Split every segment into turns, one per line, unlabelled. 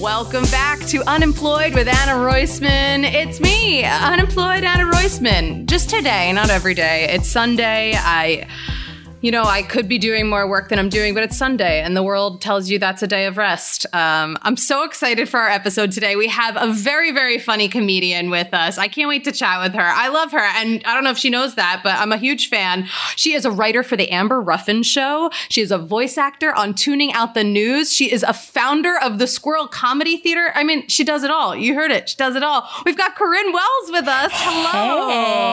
Welcome back to Unemployed with Anna Roisman. It's me, Unemployed Anna Roisman. Just today, not every day. It's Sunday. I you know, I could be doing more work than I'm doing, but it's Sunday and the world tells you that's a day of rest. Um, I'm so excited for our episode today. We have a very, very funny comedian with us. I can't wait to chat with her. I love her. And I don't know if she knows that, but I'm a huge fan. She is a writer for The Amber Ruffin Show. She is a voice actor on Tuning Out the News. She is a founder of the Squirrel Comedy Theater. I mean, she does it all. You heard it. She does it all. We've got Corinne Wells with us. Hello.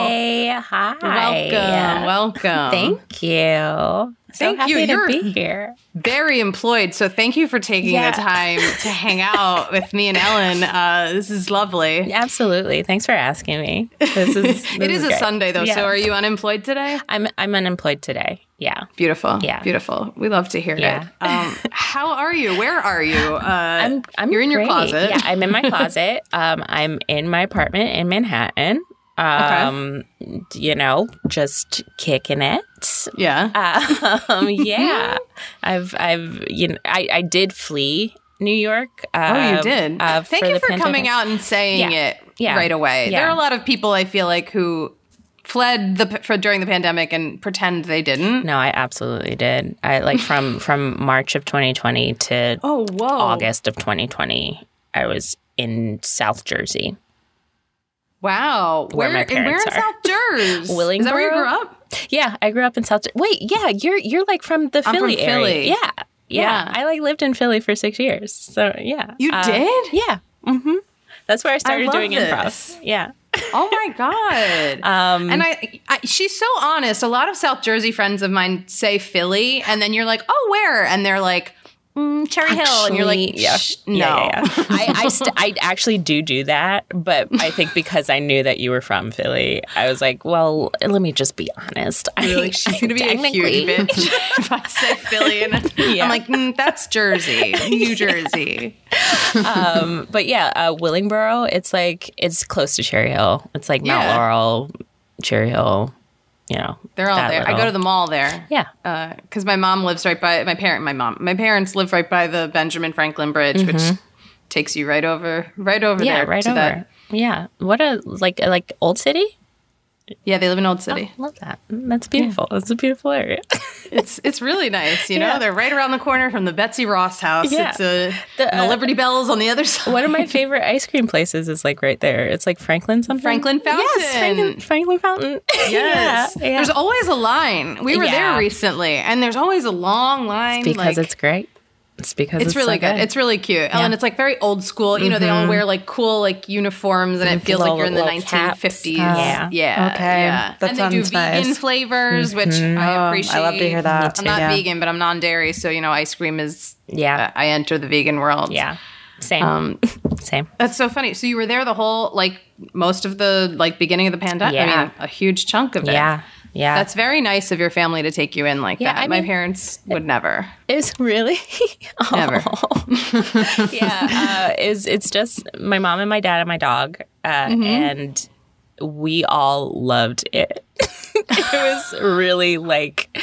Hey, hi.
Welcome. Welcome.
Thank you. So
Thank you.
to
You're
be here.
very employed. So thank you for taking
Yeah.
the time to hang out with me and Ellen. Uh, this is lovely.
Absolutely. Thanks for asking me. This is this
It is a
great.
Sunday though.
Yeah.
So are you unemployed today?
I'm I'm unemployed today. Yeah.
Beautiful.
Yeah.
Beautiful. We love to hear
Yeah.
it. Um, how are you? Where are you? Uh,
I'm I'm
you're in your closet.
Yeah, I'm in my closet. Um, I'm in my apartment in Manhattan. Um, you know, just kicking it.
yeah.
Um, yeah. I've I've you know I I did flee New York.
Oh,
Uh,
you did.
uh,
Thank
for
you for coming out and saying
Yeah.
it
Yeah.
right away.
Yeah.
There are a lot of people I feel like who fled the for during the pandemic and pretend they didn't.
No, I absolutely did. I like from from March of 2020 to
Oh, whoa.
August of 2020. I was in South Jersey.
Wow.
Where my
and where in
parents.
South Jersey? Is that where you grew up?
Yeah, I grew up in South. Jer- Wait, yeah, you're you're like from the
I'm from
Philly area.
Philly.
Yeah, yeah,
Yeah.
I like lived in Philly for six years. So yeah,
You
Uh,
did?
Yeah. Mm-hmm. That's where I started
love
doing
this.
improv. Yeah.
Oh my god!
Um,
and I, I, she's so honest. A lot of South Jersey friends of mine say Philly, and then you're like, "Oh, where?" And they're like, mm, "Cherry Hill," and you're like,
Actually, yeah,
"Shh, "No."
yeah, yeah, yeah. I I, st- I actually do do that, but I think because I knew that you were from Philly, I was like, well, let me just be honest. I,
You're like, she's gonna be a
technically-
huge bitch if I say Philly, and
Yeah.
I'm like, mm, "That's Jersey, New Jersey."
um, but yeah, uh, Willingboro, it's like it's close to Cherry Hill. It's like Mount Laurel, Cherry Hill. You know,
They're all there. I go to the mall there.
Yeah.
because my mom lives right by my parent. My mom, my parents live right by the Benjamin Franklin Bridge, which takes you right over, right over
Mm-hmm. yeah,
there.
right over.
that-
Yeah, what a like like old city.
Yeah, they live in Old City.
I love that. That's beautiful. It's a beautiful area.
It's it's really nice, you know.
Yeah.
They're right around the corner from the Betsy Ross house.
Yeah.
It's a
The,
and the
uh,
Liberty Bells on the other side.
One of my favorite ice cream places is like right there. It's like Franklin something.
Franklin Fountain.
Yes, Franklin, Franklin Fountain.
Yes.
yeah, yeah.
There's always a line. We were there recently, and there's always a long line.
because
like-
it's great. It's because
It's,
it's,
really
so
good. It's really cute. Ellen, it's like very old school. You know, they all mm-hmm. wear like cool like uniforms and it feels like you're in the
little caps.
1950s.
Yeah.
Yeah.
Okay.
Yeah.
That
and they do vegan
nice.
flavors, which I mm-hmm.
Oh,
appreciate.
I love to hear that.
I'm not
Yeah.
vegan, but I'm non-dairy, so you know, ice cream is
yeah, uh,
I enter the vegan world.
yeah. Same,
Um,
same.
That's so funny. So you were there the whole like most of the like beginning of the pandemic. I
Yeah.
mean, a huge chunk of it.
Yeah, yeah.
That's very nice of your family to take you in like
Yeah,
that.
I
My
mean-
parents would never.
It's really
Never.
yeah. Uh, is it's just my mom and my dad and my dog, uh,
Mm-hmm.
and we all loved it. it was really like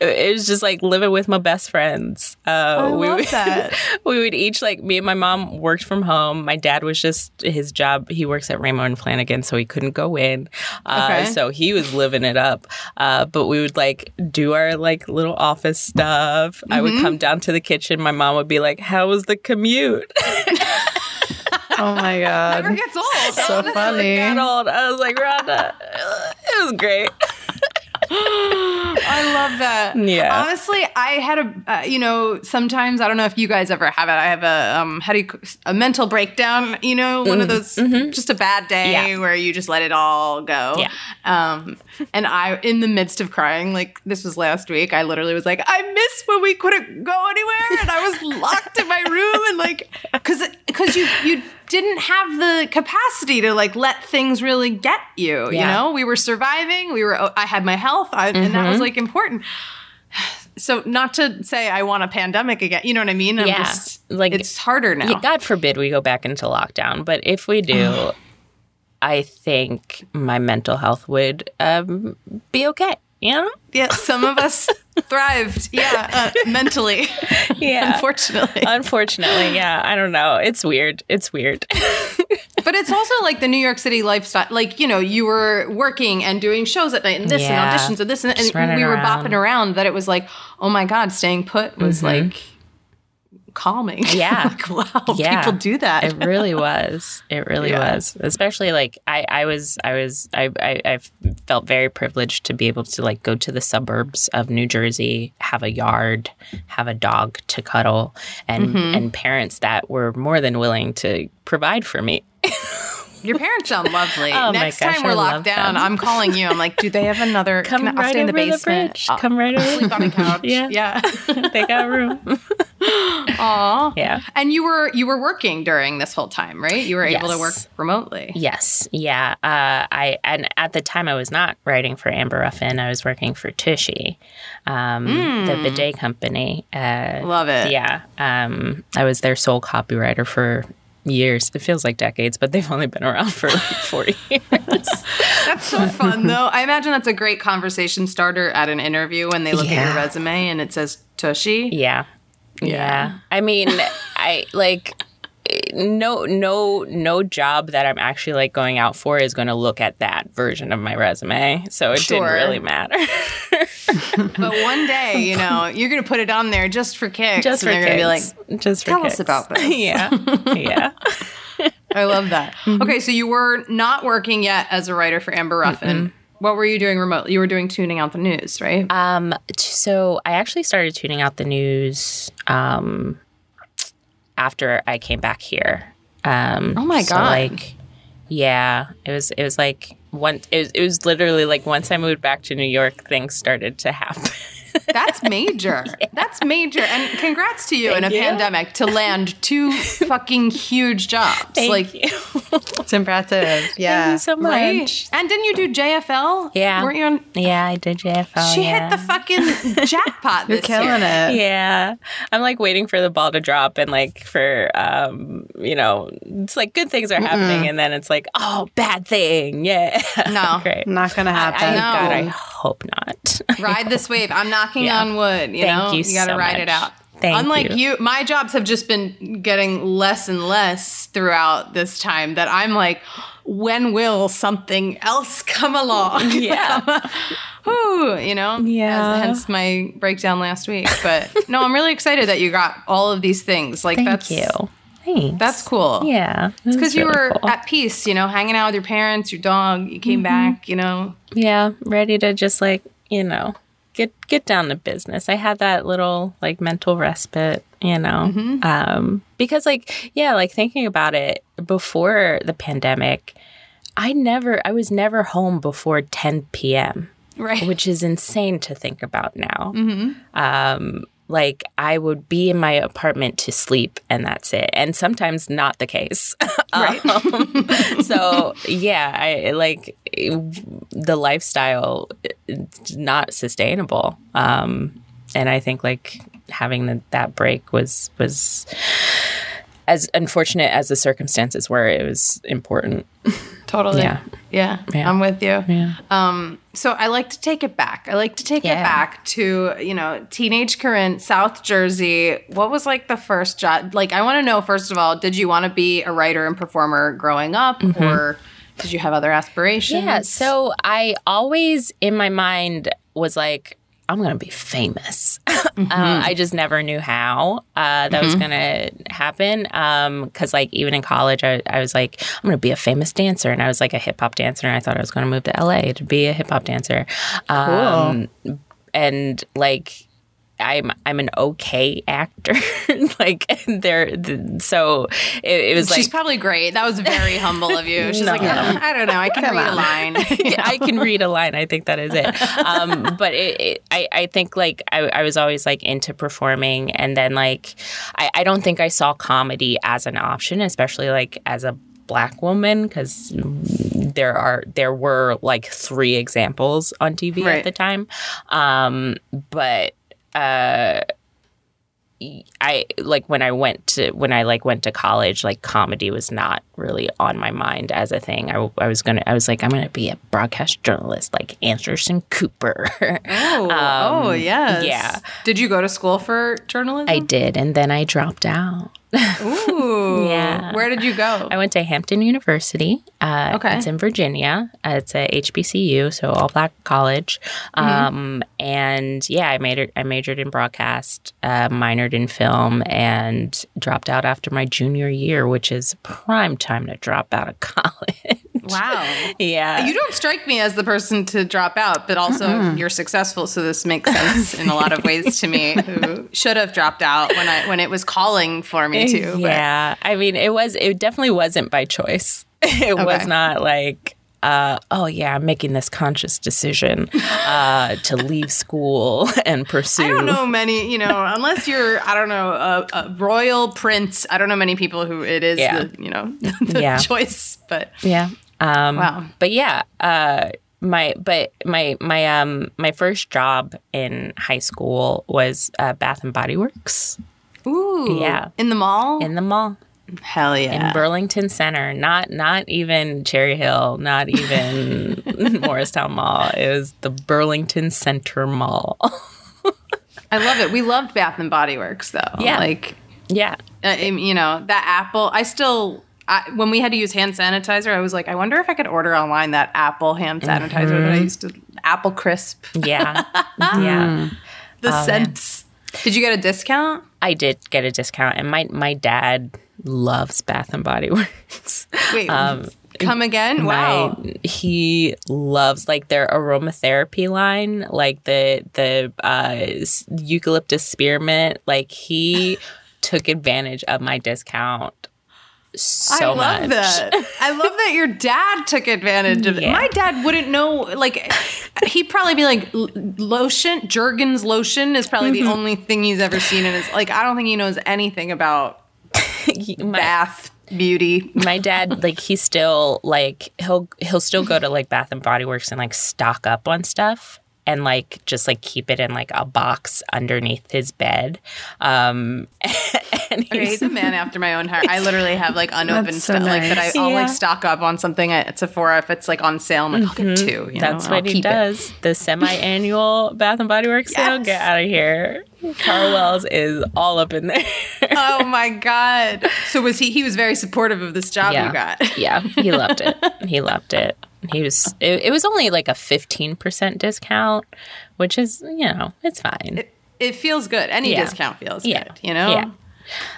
it was just like living with my best friends. Uh,
I
we
love
would,
that.
we would each like me and my mom worked from home. My dad was just his job. He works at Raymour and Flanigan, so he couldn't go in. Uh,
Okay.
So he was living it up. Uh, but we would like do our like little office stuff. I
Mm-hmm.
would come down to the kitchen. My mom would be like, "How was the commute?"
Oh my god!
Never gets old.
So funny.
Got old. I was like, Rhonda, it was great.
I love that.
Yeah.
Honestly, I had a, uh, you know, sometimes I don't know if you guys ever have it. I have a, um, how do you, a mental breakdown, you know, one of those, just a bad day
Mm-hmm. Yeah.
where you just let it all go.
Yeah.
Um, and I, in the midst of crying, like this was last week, I literally was like, I miss when we couldn't go anywhere and I was locked in my room and like, cause, cause you, you didn't have the capacity to like let things really get you, you know? We were surviving. We were, I had my health I, and that was like important. So not to say I want a pandemic again, you know what I mean? I'm
Yeah.
just,
Like-
it's harder now.
Yeah, God forbid we go back into lockdown, but if we do, I think my mental health would um, be okay. Know?
Yeah, some of us thrived. Yeah, uh, mentally.
Yeah.
Unfortunately.
Unfortunately, yeah. I don't know. It's weird. It's weird.
But it's also like the New York City lifestyle. Like, you know, you were working and doing shows at night and this
Yeah.
and auditions and this and, and we were
around.
bopping around that it was like, oh my God, staying put was like calming.
Yeah.
like, wow,
Yeah.
people do that.
It really was. It really
Yeah.
was. Especially like I, I was, I was, I, I, I felt very privileged to be able to like go to the suburbs of New Jersey, have a yard, have a dog to cuddle, and
Mm-hmm.
and parents that were more than willing to provide for me.
Your parents sound lovely.
Oh my
Next
gosh,
time we're
I
locked down,
them.
I'm calling you. I'm like, do they have another?
Come
can I, I'll
right
stay in the
over the,
basement. I'll
Come right over.
sleep on the couch.
Yeah.
yeah.
they got room.
Aw.
Yeah.
And you were you were working during this whole time, right? You were able to work remotely.
Yes, yeah. Uh, I and at the time I was not writing for Amber Ruffin. I was working for Tushy, um, the bidet company. Uh,
Love it.
Yeah, um, I was their sole copywriter for years. It feels like decades, but they've only been around for like forty years.
That's so fun, though. I imagine that's a great conversation starter at an interview when they look at your resume and it says Tushy.
yeah. yeah, I mean, I like no no no job that I'm actually like going out for is going to look at that version of my resume. So it
Sure.
didn't really matter.
But one day, you know, you're going to put it on there just for kicks.
just for
and they're going to be like,
just for
"Tell us about this."
yeah, yeah.
I love that.
Mm-hmm.
Okay, so you were not working yet as a writer for Amber Ruffin. What were you doing remotely? You were doing tuning out the news, right?
Um, so I actually started tuning out the news um, after I came back here. Um,
Oh my
so,
God.
like, yeah, it was. It was like once It was, it was literally like once I moved back to New York, things started to happen.
That's major. That's major. And congrats to you in a
you.
pandemic to land two fucking huge jobs.
Thank
like
you.
It's impressive. Yeah.
Thank you so much.
right? And didn't you do JFL?
Yeah.
Weren't you on
Yeah, I did JFL.
She
yeah.
hit the fucking jackpot
You're
this
killing
year.
it.
Yeah. I'm like waiting for the ball to drop and like for um, you know, it's like good things are happening and then it's like, oh, bad thing. Yeah.
No.
Great.
Not gonna happen.
I know.
God, I hope not.
Ride this wave. I'm knocking
Yeah.
on wood. You
Thank
know,
you
got to
so
ride it out.
Thank
Unlike
you.
you, my jobs have just been getting less and less throughout this time. That I'm like, when will something else come along?
Yeah.
Whew, you know?
Yeah.
Hence my breakdown last week. But no, I'm really excited that you got all of these things. Like
Thank
that's
you. Thanks.
that's cool.
Yeah.
It's because you were
cool.
at peace, you know, hanging out with your parents, your dog. You
Mm-hmm.
came back, you know.
yeah, ready to just like, you know, get get down to business. I had that little like mental respite, you know.
Mm-hmm.
Um because like yeah, like thinking about it before the pandemic, I never I was never home before 10 p.m.
Right.
which is insane to think about now. Um, like I would be in my apartment to sleep, and that's it. And sometimes not the case.
Right.
Um, so yeah, I like the lifestyle not sustainable. Um, and I think like having the, that break was was as unfortunate as the circumstances were. It was important.
Totally.
Yeah.
Yeah.
Yeah.
I'm with you.
Yeah.
Um, so I like to take it back. I like to take it back to, you know, teenage Corinne, South Jersey. What was like the first job? Like, I want to know, first of all, did you want to be a writer and performer growing up or did you have other aspirations?
Mm-hmm. Yeah. So I always, in my mind, was like, I'm going to be famous. uh, I just never knew how uh, that was going to happen. Because, like, even in college, I, I was like, I'm going to be a famous dancer. And I was like a hip hop dancer. And I thought I was going to move to LA to be a hip hop dancer. Um, and, like, I'm I'm an okay actor, like there. th- So it, it was like
She's probably great. That was very humble of you. She's
No.
like, "Uh, I don't know. I can read a line.
yeah, I can read a line. I think that is it. Um, but it, it, I, I think like I, I was always like into performing, and then like I, I don't think I saw comedy as an option, especially like as a black woman, because there are there were like three examples on TV
Right.
at the time. Um, but uh, I like when I went to when I like went to college, like comedy was not really on my mind as a thing. I, I was gonna I was like I'm gonna be a broadcast journalist like Anderson Cooper.
Oh, oh yes.
yeah.
Did you go to school for journalism?
I did, and then I dropped out.
Ooh.
Yeah.
Where did you go?
I went to Hampton University. Uh,
Okay.
It's in Virginia. Uh, it's a HBCU, so all black college. Um, and yeah, I majored. I majored in broadcast, uh, minored in film, and dropped out after my junior year, which is prime time to drop out of college.
wow.
yeah.
You don't strike me as the person to drop out, but also you're successful, so this makes sense in a lot of ways to me. Who should have dropped out when I when it was calling for me to? but-
Yeah, I mean, it was. It definitely wasn't by choice. It
Okay.
was not like, uh, oh yeah, I'm making this conscious decision uh, to leave school and pursue.
I don't know many, you know, unless you're, I don't know, a, a royal prince. I don't know many people who it is,
Yeah.
the, you know, the
Yeah.
choice. But
Yeah. Um,
Wow.
But yeah, uh, my but my my um my first job in high school was uh, Bath and Body Works
ooh,
Yeah.
in the mall,
in the mall
hell yeah,
in Burlington Center. Not not even Cherry Hill. Not even Moorestown Mall. It was the Burlington Center Mall.
I love it. We loved Bath and Body Works though.
Yeah.
like
yeah.
uh, you know that Apple. I still. I, when we had to use hand sanitizer, I was like, I wonder if I could order online that Apple hand sanitizer that I mm-hmm. used to, Apple Crisp,
Yeah. yeah. Mm.
the
Oh,
scents. Did you get a discount?
I did get a discount and my my dad loves Bath and Body Works.
Wait, um, come again? Wow.
My, he loves like their aromatherapy line, like the the uh, eucalyptus spearmint. Like he took advantage of my discount so
I love
much.
that. I love that your dad took advantage of it. My dad wouldn't know. Like, he'd probably be like, lotion, Jergens lotion is probably
Mm-hmm.
the only thing he's ever seen in his. Like, I don't think he knows anything about
my,
bath beauty.
my dad like he still like he'll he'll still go to like Bath and Body Works and like stock up on stuff and like just like keep it in like a box underneath his bed. Um and
Okay,
he's
he's a man after my own heart. I literally have like unopened
so
stuff, like that. I,
nice.
I'll
Yeah.
like stock up on something at Sephora if it's like on sale. I'm like, I'll get two. You
Mm-hmm. That's
know,
what
I'll
he
keep it.
does. The semi-annual Bath and Body Works sale. Get out of here. Carl Wells is all up in there.
Oh my god! So was he? He was very supportive of this job you got.
yeah, he loved it. He loved it. He was. It, it was only like a fifteen percent discount, which is you know it's fine.
It feels good. Any
Yeah.
discount feels
Yeah.
good. You know.
Yeah.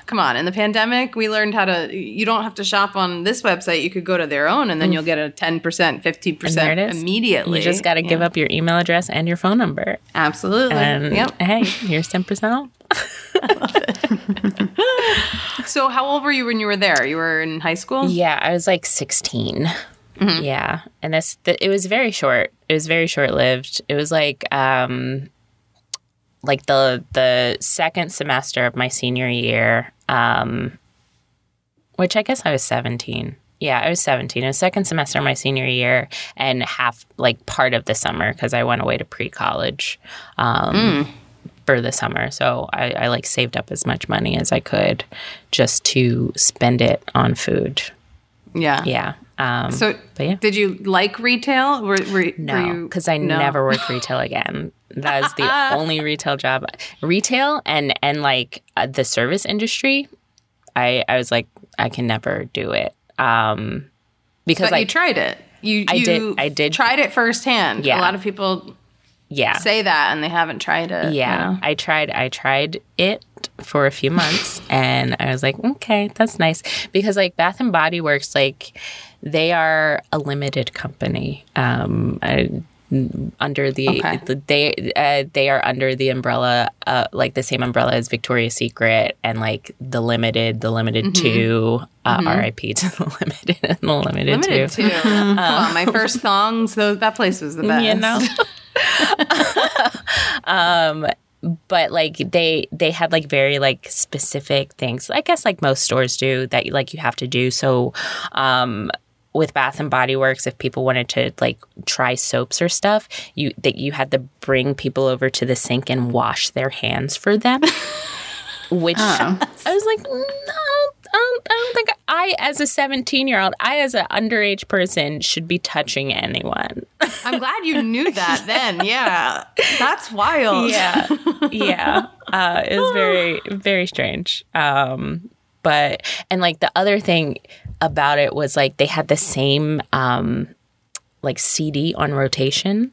Come on. In the pandemic, we learned how to. You don't have to shop on this website. You could go to their own, and then you'll get a ten percent, fifty
Mm. And there
percent immediately.
You just got to give
Yeah.
up your email address and your phone number,
Absolutely.
and
yep.
hey, here's ten percent off. I love it.
So, how old were you when you were there? You were in high school.
Yeah, I was like 16. Yeah, and this th- it was very short. It was very short lived. It was like um like the the second semester of my senior year, um which I guess I was 17. Yeah, I was 17. It was second semester of my senior year and half like part of the summer because I went away to pre-college. Um for the summer. So I, I like saved up as much money as I could just to spend it on food.
Yeah.
Yeah. Um,
So,
yeah.
did you like retail? Were, were,
no, because I
no.
never worked retail again. That is the only retail job. Retail and and like uh, the service industry, I I was like I can never do it. Um, because
But you tried it. You,
I
you
did- I did.
tried it firsthand.
Yeah.
A lot of people
yeah
say that and they haven't tried it. you
Yeah,
know?
I tried. I tried it for a few months, and I was like, okay, that's nice because like Bath and Body Works, like they are a limited company. Um, I, under the,
Okay.
the they uh, they are under the umbrella uh, like the same umbrella as Victoria's Secret and like the limited the limited
Mm-hmm.
two uh, RIP to the limited and the limited,
Limited
two.
too. Come on, my first thongs. Those that place was the best.
you know um but like they they had like very like specific things. I guess like most stores do that like you have to do. So um with bath and body works if people wanted to like try soaps or stuff you that you had to bring people over to the sink and wash their hands for them which I was like, no, I don't, I don't think I, as a 17 year old, I, as an underage person, should be touching anyone.
I'm glad you knew that then. Yeah. That's wild.
yeah. Yeah. Uh, it was very, very strange. Um, but, and like the other thing about it was like they had the same, um, like CD on rotation.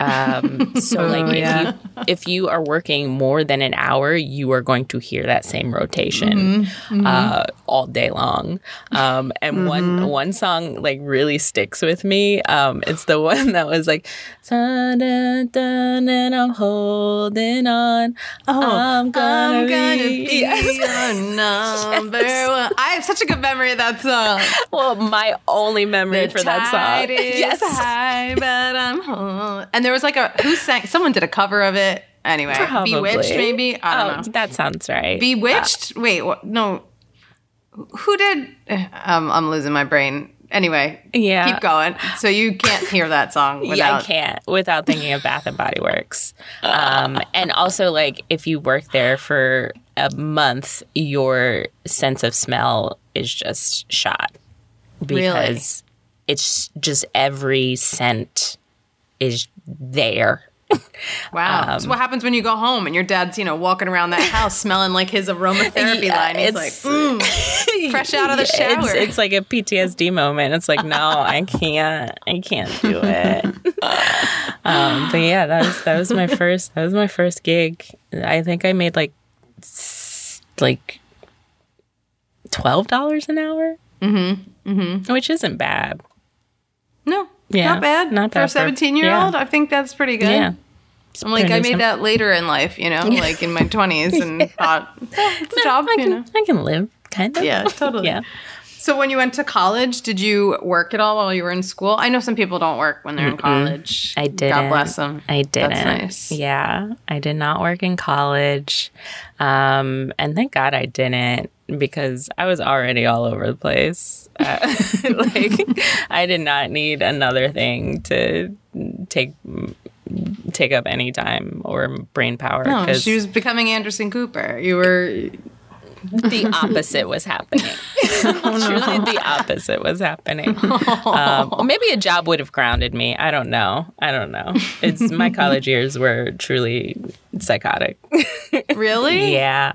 Um, so like if
yeah.
you if you are working more than an hour, you are going to hear that same rotation Uh, all day long. Um, and one one song like really sticks with me. Um, it's the one that was like, "Dun, dun, dun, and I'm holding on. I'm gonna,
I'm gonna
be."
be
Yes.
your number one. I have such a good memory of that song.
Well, my only memory
The
for that song. yes.
high, but I'm home. And there was like a who sang? Someone did a cover of it. Anyway,
Probably.
Bewitched, maybe. I don't
Oh,
know.
that sounds right.
Bewitched. Wait, what? no. Who did? Um, I'm losing my brain. Anyway,
Yeah.
keep going. So you can't hear that song without.
yeah, I can't without thinking of Bath and Body Works. Um, and also, like, if you work there for a month, your sense of smell is just shot because it's just every scent is there.
Wow.
Um,
so what happens when you go home and your dad's, you know, walking around that house smelling like his aromatherapy
Yeah,
line? He's like, mm, fresh out of the shower.
It's, it's like a PTSD moment. It's like, no, I can't, I can't do it. um, but yeah, that was that was my first that was my first gig. I think I made like like twelve dollars an hour, mm-hmm. Mm-hmm. which isn't bad.
no,
Yeah,
not bad.
not bad for a
17 year old.
yeah.
I think that's pretty good.
Yeah.
I'm like, I made that later in life, you know, like in my 20s and thought, "Eh, it's a job,
I
you
can
know.
I can live kind of.
Yeah, totally.
yeah.
So when you went to college, did you work at all while you were in school? I know some people don't work when they're in college.
I didn't.
God bless them.
I didn't.
nice.
Yeah, I did not work in college, um, and thank God I didn't because I was already all over the place. Uh, like I did not need another thing to take take up any time or brain power.
No, she was becoming Anderson Cooper. You were
the opposite was happening. Truly, the opposite was happening. Um, maybe a job would have grounded me. I don't know. I don't know. It's my college years were truly psychotic.
really?
yeah,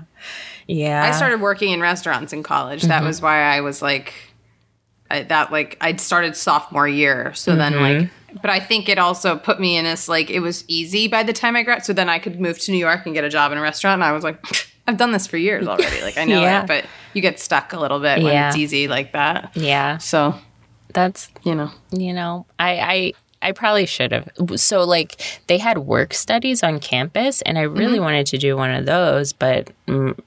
yeah.
I started working in restaurants in college. That
Mm-hmm.
was why I was like, I, that like I started sophomore year. So then
Mm-hmm.
like, but I think it also put me in this like it was easy by the time I got. So then I could move to New York and get a job in a restaurant. And I was like, I've done this for years already. Like I know
Yeah.
it, but you get stuck a little bit when it's easy like that.
Yeah,
So
that's
you know,
you know, I I I probably should have. So like they had work studies on campus, and I really wanted to do one of those, but mm,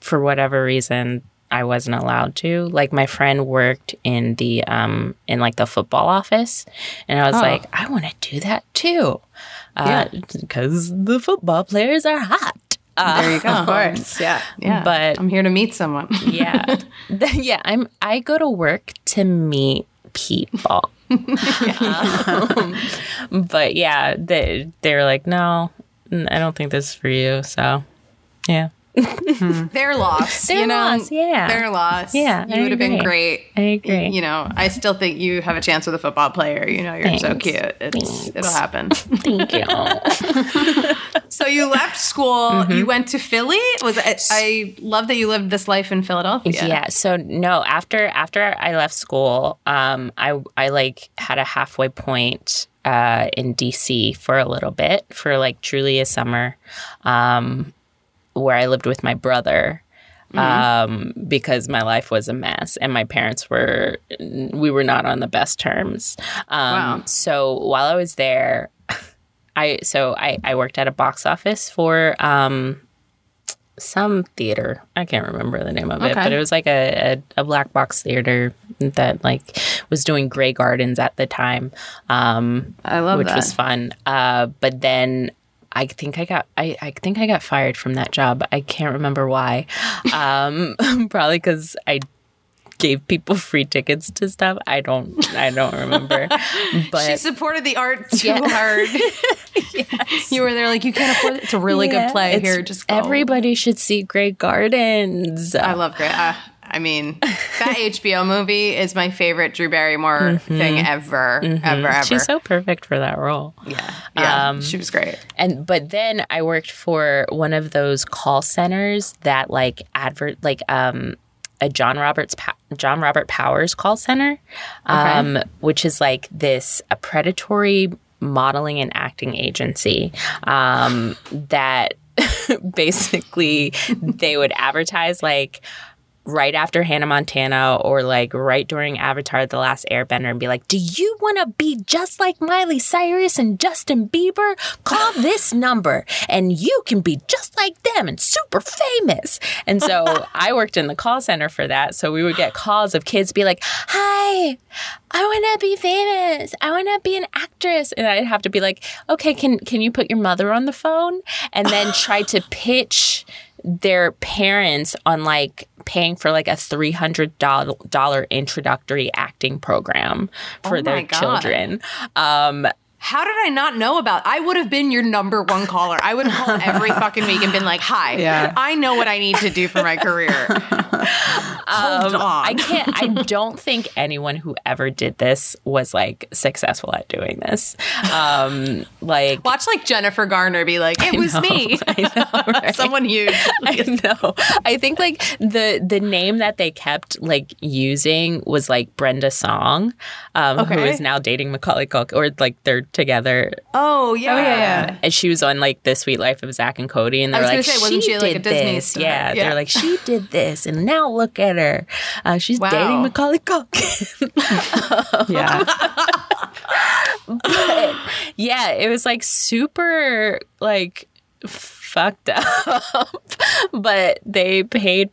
for whatever reason. I wasn't allowed to. Like my friend worked in the um in like the football office, and I was
Oh.
like, I want to do that too,
Yeah.
because the football players are hot. Uh,
there you go. Of course, yeah, yeah.
But-
I'm here to meet someone.
yeah, yeah. I'm. I go to work to meet people. Um, but yeah, they they're like, no, I don't think this is for you. So, yeah,
Their loss.
Their
you know?
loss, yeah.
Their loss.
Yeah,
You would have been great.
I agree.
You know, I still think you have a chance with a football player. You know, you're so cute. It's,
Thanks.
it'll happen.
thank you.
so you left school.
Mm-hmm.
You went to Philly. Was it, I love that you lived this life in Philadelphia.
yeah. So no, after after I left school, um, I I like had a halfway point uh in DC for a little bit for like truly a summer, um, where I lived with my brother. Um, because my life was a mess and my parents were, we were not on the best terms. Um,
Wow.
so while I was there, I, so I, I worked at a box office for, um, some theater. I can't remember the name of it, but it was like a, a, a black box theater that like was doing Grey Gardens at the time, um,
I love
which
that.
was fun. Uh, but then I think I got I, I think I got fired from that job. I can't remember why. Um, probably because I gave people free tickets to stuff. I don't I don't remember. But
she supported the art too hard. You were there like you can't afford it. It's a really
Yeah,
good play. Here, just go.
everybody should see Grey Gardens.
I love Great. Uh, I mean, that HBO movie is my favorite Drew Barrymore thing ever, ever, ever.
Mm-hmm. She's so perfect for that role.
yeah, yeah.
Um,
she was great.
And but then I worked for one of those call centers that like advert like um a John Roberts John Robert Powers call center, um, which is like this a predatory modeling and acting agency um, that basically they would advertise like right after Hannah Montana or like right during Avatar The Last Airbender and be like, Do you want to be just like Miley Cyrus and Justin Bieber? Call this number and you can be just like them and super famous. And so I worked in the call center for that. So we would get calls of kids be like, Hi, I want to be famous. I want to be an actress. And I'd have to be like, Okay, can, can you put your mother on the phone? And then try to pitch their parents on like paying for like a $300 introductory acting program for
Oh
their
God.
children. Um,
How did I not know about? I would have been your number one caller. I would have called every fucking week and been like, "Hi,
Yeah.
I know what I need to do for my career." Hold on.
I can't, I don't think anyone who ever did this was like successful at doing this. Um, like,
Watch like Jennifer Garner be like, "It was me."
I know, right?
Someone huge.
I know. I think like the the name that they kept like using was like Brenda Song, um,
Okay.
is now dating Macaulay Culkin, or like they're together.
Oh yeah,
yeah, yeah.
And she was on like the Sweet Life of Zach and Cody, and they're like,
say, wasn't
she,
she, like, a
did
Disney
this.
star?
Yeah,
Yeah.
they're like, she did this, and now look at her. Uh, she's
Wow.
dating Macaulay Culkin.
Yeah.
But yeah, it was like super like fucked up, but they paid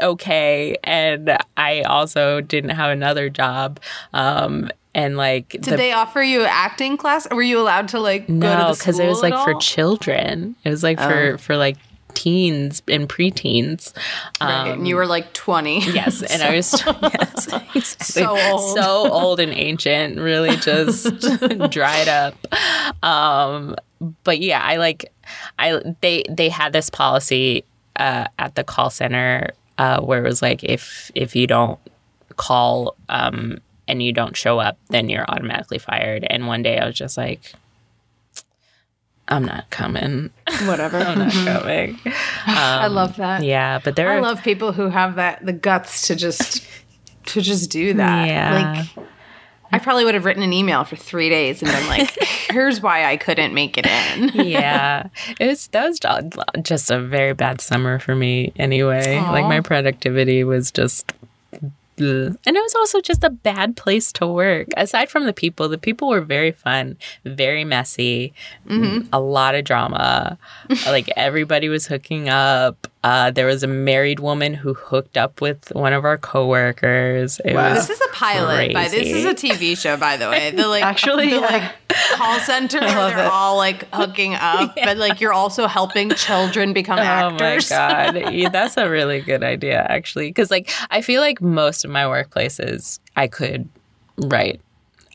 okay, and I also didn't have another job. Um, and like
Did they offer you acting class? Were you allowed to like go to
no,
the
because it was like for children. It was like
Oh.
for for like teens and preteens.
Right,
Um,
and you were like twenty.
Yes, and I was yes, exactly.
So old.
so old and ancient, really just dried up. Um, but yeah, I like I they they had this policy uh, at the call center uh, where it was like if if you don't call um, and you don't show up, then you're automatically fired. And one day I was just like. I'm not coming.
Whatever.
I'm not mm-hmm. coming.
I love um, that.
Yeah, but there
I
are
love people who have that the guts to just to just do that.
Yeah.
Like I probably would have written an email for three days and been like, "Here's why I couldn't make it in."
yeah it was that was just a very bad summer for me anyway like my productivity was just. Mm. and it was also just a bad place to work. Aside from the people the people were very fun very messy mm-hmm. a lot of drama. Like everybody was hooking up uh, there was a married woman who hooked up with one of our coworkers it was
This is a pilot. By this is a TV show, by the way. The like
Actually,
the
yeah.
like call center where they're
it.
all like hooking up, but like you're also helping children become actors.
Oh my god, Yeah, that's a really good idea, actually. Because like I feel like most of my workplaces, I could write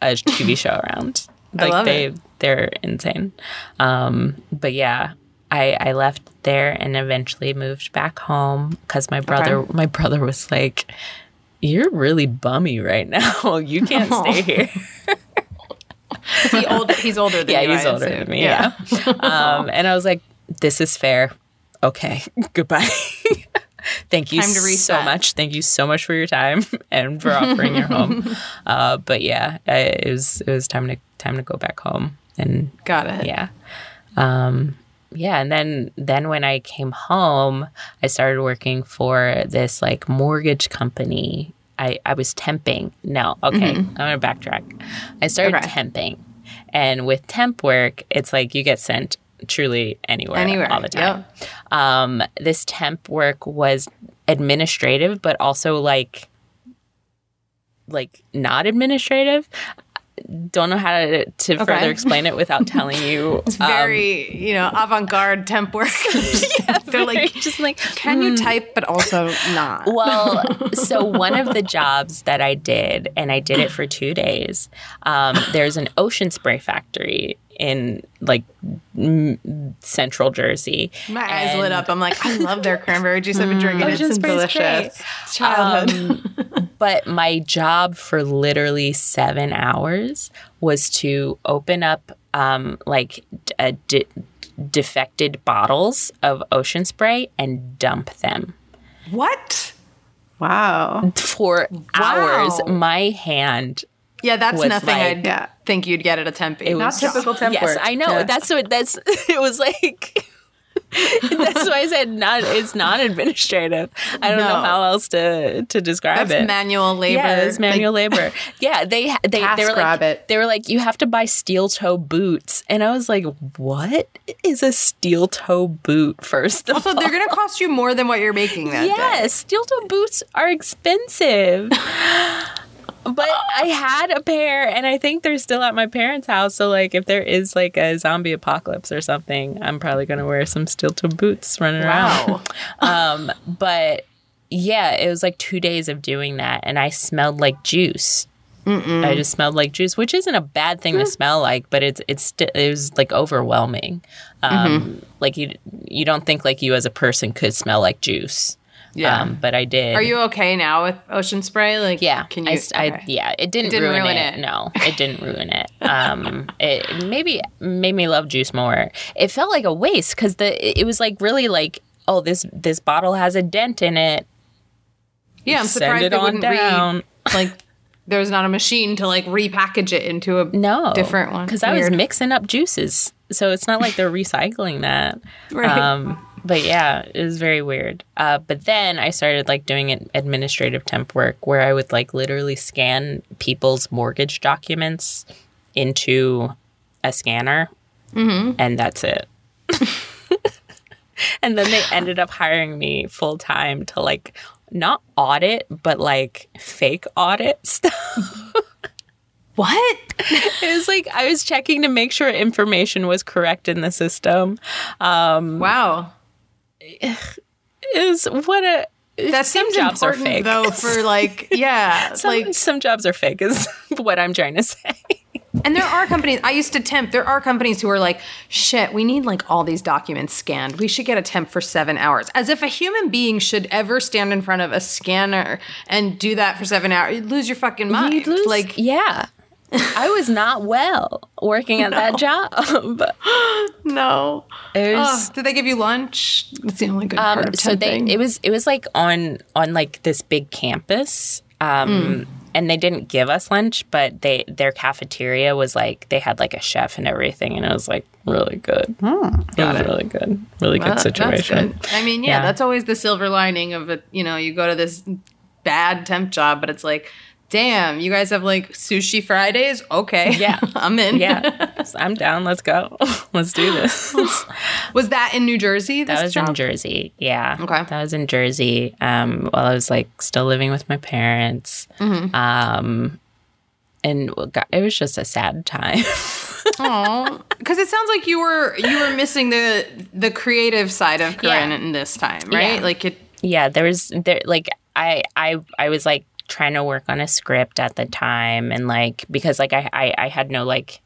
a TV show around.
I
Like
love
they
it.
they're insane. Um, but yeah. I, I left there and eventually moved back home because my brother my brother was like, "You're really bummy right now. You can't stay here."
He old, he's older than
yeah,
you.
he's
I
older
assume.
than me. Yeah. um, and I was like, this is fair. Okay, goodbye. Thank you so much. Thank you so much for your time and for offering your home. Uh, but yeah, I, it was it was time to time to go back home. And
Got it.
yeah, um, yeah. And then then when I came home, I started working for this like mortgage company. I I was temping. No, okay, I'm gonna backtrack. I started
Okay.
temping, and with temp work, it's like you get sent truly anywhere,
Anywhere,
all the time. Um, this temp work was administrative, but also like like not administrative. Don't know how to, to
Okay.
further explain it without telling you.
It's very, you know, avant-garde temp work. They're like,
just like
can you type, but also not.
Well, so one of the jobs that I did, and I did it for two days. Um, there's an ocean spray factory in like m- central Jersey.
My eyes lit up. I'm like, I love their cranberry juice. I've been drinking it
Ocean
since
Spray's
delicious. Childhood.
But my job for literally seven hours was to open up um, like d- uh, de- defected bottles of ocean spray and dump them.
what?
Wow.
For hours, my hand
Yeah, that's nothing
like-
I'd
Yeah.
think you'd get at a temp.
It
Not
was
typical temp
Yes,
work.
I know.
Yeah.
That's what that's it was like that's why I said not it's not administrative. I don't know how else to to describe
That's
it.
manual labor.
Yeah, it's manual
Like,
labor. Yeah, they they they were like
rabbit.
they were like you have to buy steel toe boots, and I was like, what is a steel toe boot? First of
Also,
all,
they're going to cost you more than what you're making that day.
Yes, steel toe boots are expensive. but I had a pair and I think they're still at my parents' house. So like if there is like a zombie apocalypse or something, I'm probably gonna wear some steel toe boots running
Wow.
around. Um but yeah, it was like two days of doing that and I smelled like juice. I just smelled like juice, which isn't a bad thing to smell like, but it's it's it was like overwhelming. Um, Like you you don't think like you as a person could smell like juice.
Yeah.
Um, but I did.
Are you okay now with ocean spray? Like,
Yeah.
Can you?
I, st- I- yeah. It didn't,
didn't
ruin,
ruin
it.
it.
No, it didn't ruin it. Um, it maybe made me love juice more. It felt like a waste because the it was like really like oh this this bottle has a dent in it.
Yeah, I'm
Send
surprised
it
they
on
wouldn't
down.
Re, like, there's not a machine to like repackage it into a
No,
different one.
because I was mixing up juices, so it's not like they're recycling that.
Right.
Um, but yeah, it was very weird. Uh, but then I started like doing it administrative temp work where I would like literally scan people's mortgage documents into a scanner,
Mm-hmm.
and that's it. and then they ended up hiring me full time to like not audit, but like fake audit stuff.
what?
It was like I was checking to make sure information was correct in the system.
Um,
Wow. Was what a
That
some
seems
jobs are fake.
though. For like, yeah,
some,
like,
some jobs are fake is what I'm trying to say.
and there are companies. I used to temp. There are companies who are like, shit, we need like all these documents scanned. We should get a temp for seven hours. As if a human being should ever stand in front of a scanner and do that for seven hours. You'd lose your fucking mind.
You'd lose-
like,
yeah. I was not well working at that job.
no.
It was-
Ugh, did they give you lunch? It's the only good part
Um,
of
so they it was it was like on on like this big campus um and they didn't give us lunch but they their cafeteria was like they had like a chef and everything and it was like really good it was really good really
Well,
good situation
good. I mean, yeah,
Yeah.
that's always the silver lining of it. You know, you go to this bad temp job, but it's like, damn, you guys have like sushi Fridays. Okay,
Yeah.
I'm in.
yeah i'm down let's go let's do this
Was that in New Jersey?
That was
job?
in jersey yeah
Okay.
that was in jersey um while i was like still living with my parents
Mm-hmm.
um and God, it was just a sad time
Oh, because it sounds like you were you were missing the the creative side of Corinne
Yeah.
in this time, right?
Yeah.
Like it.
yeah there was there like i i i was like trying to work on a script at the time and like because like i i, I had no like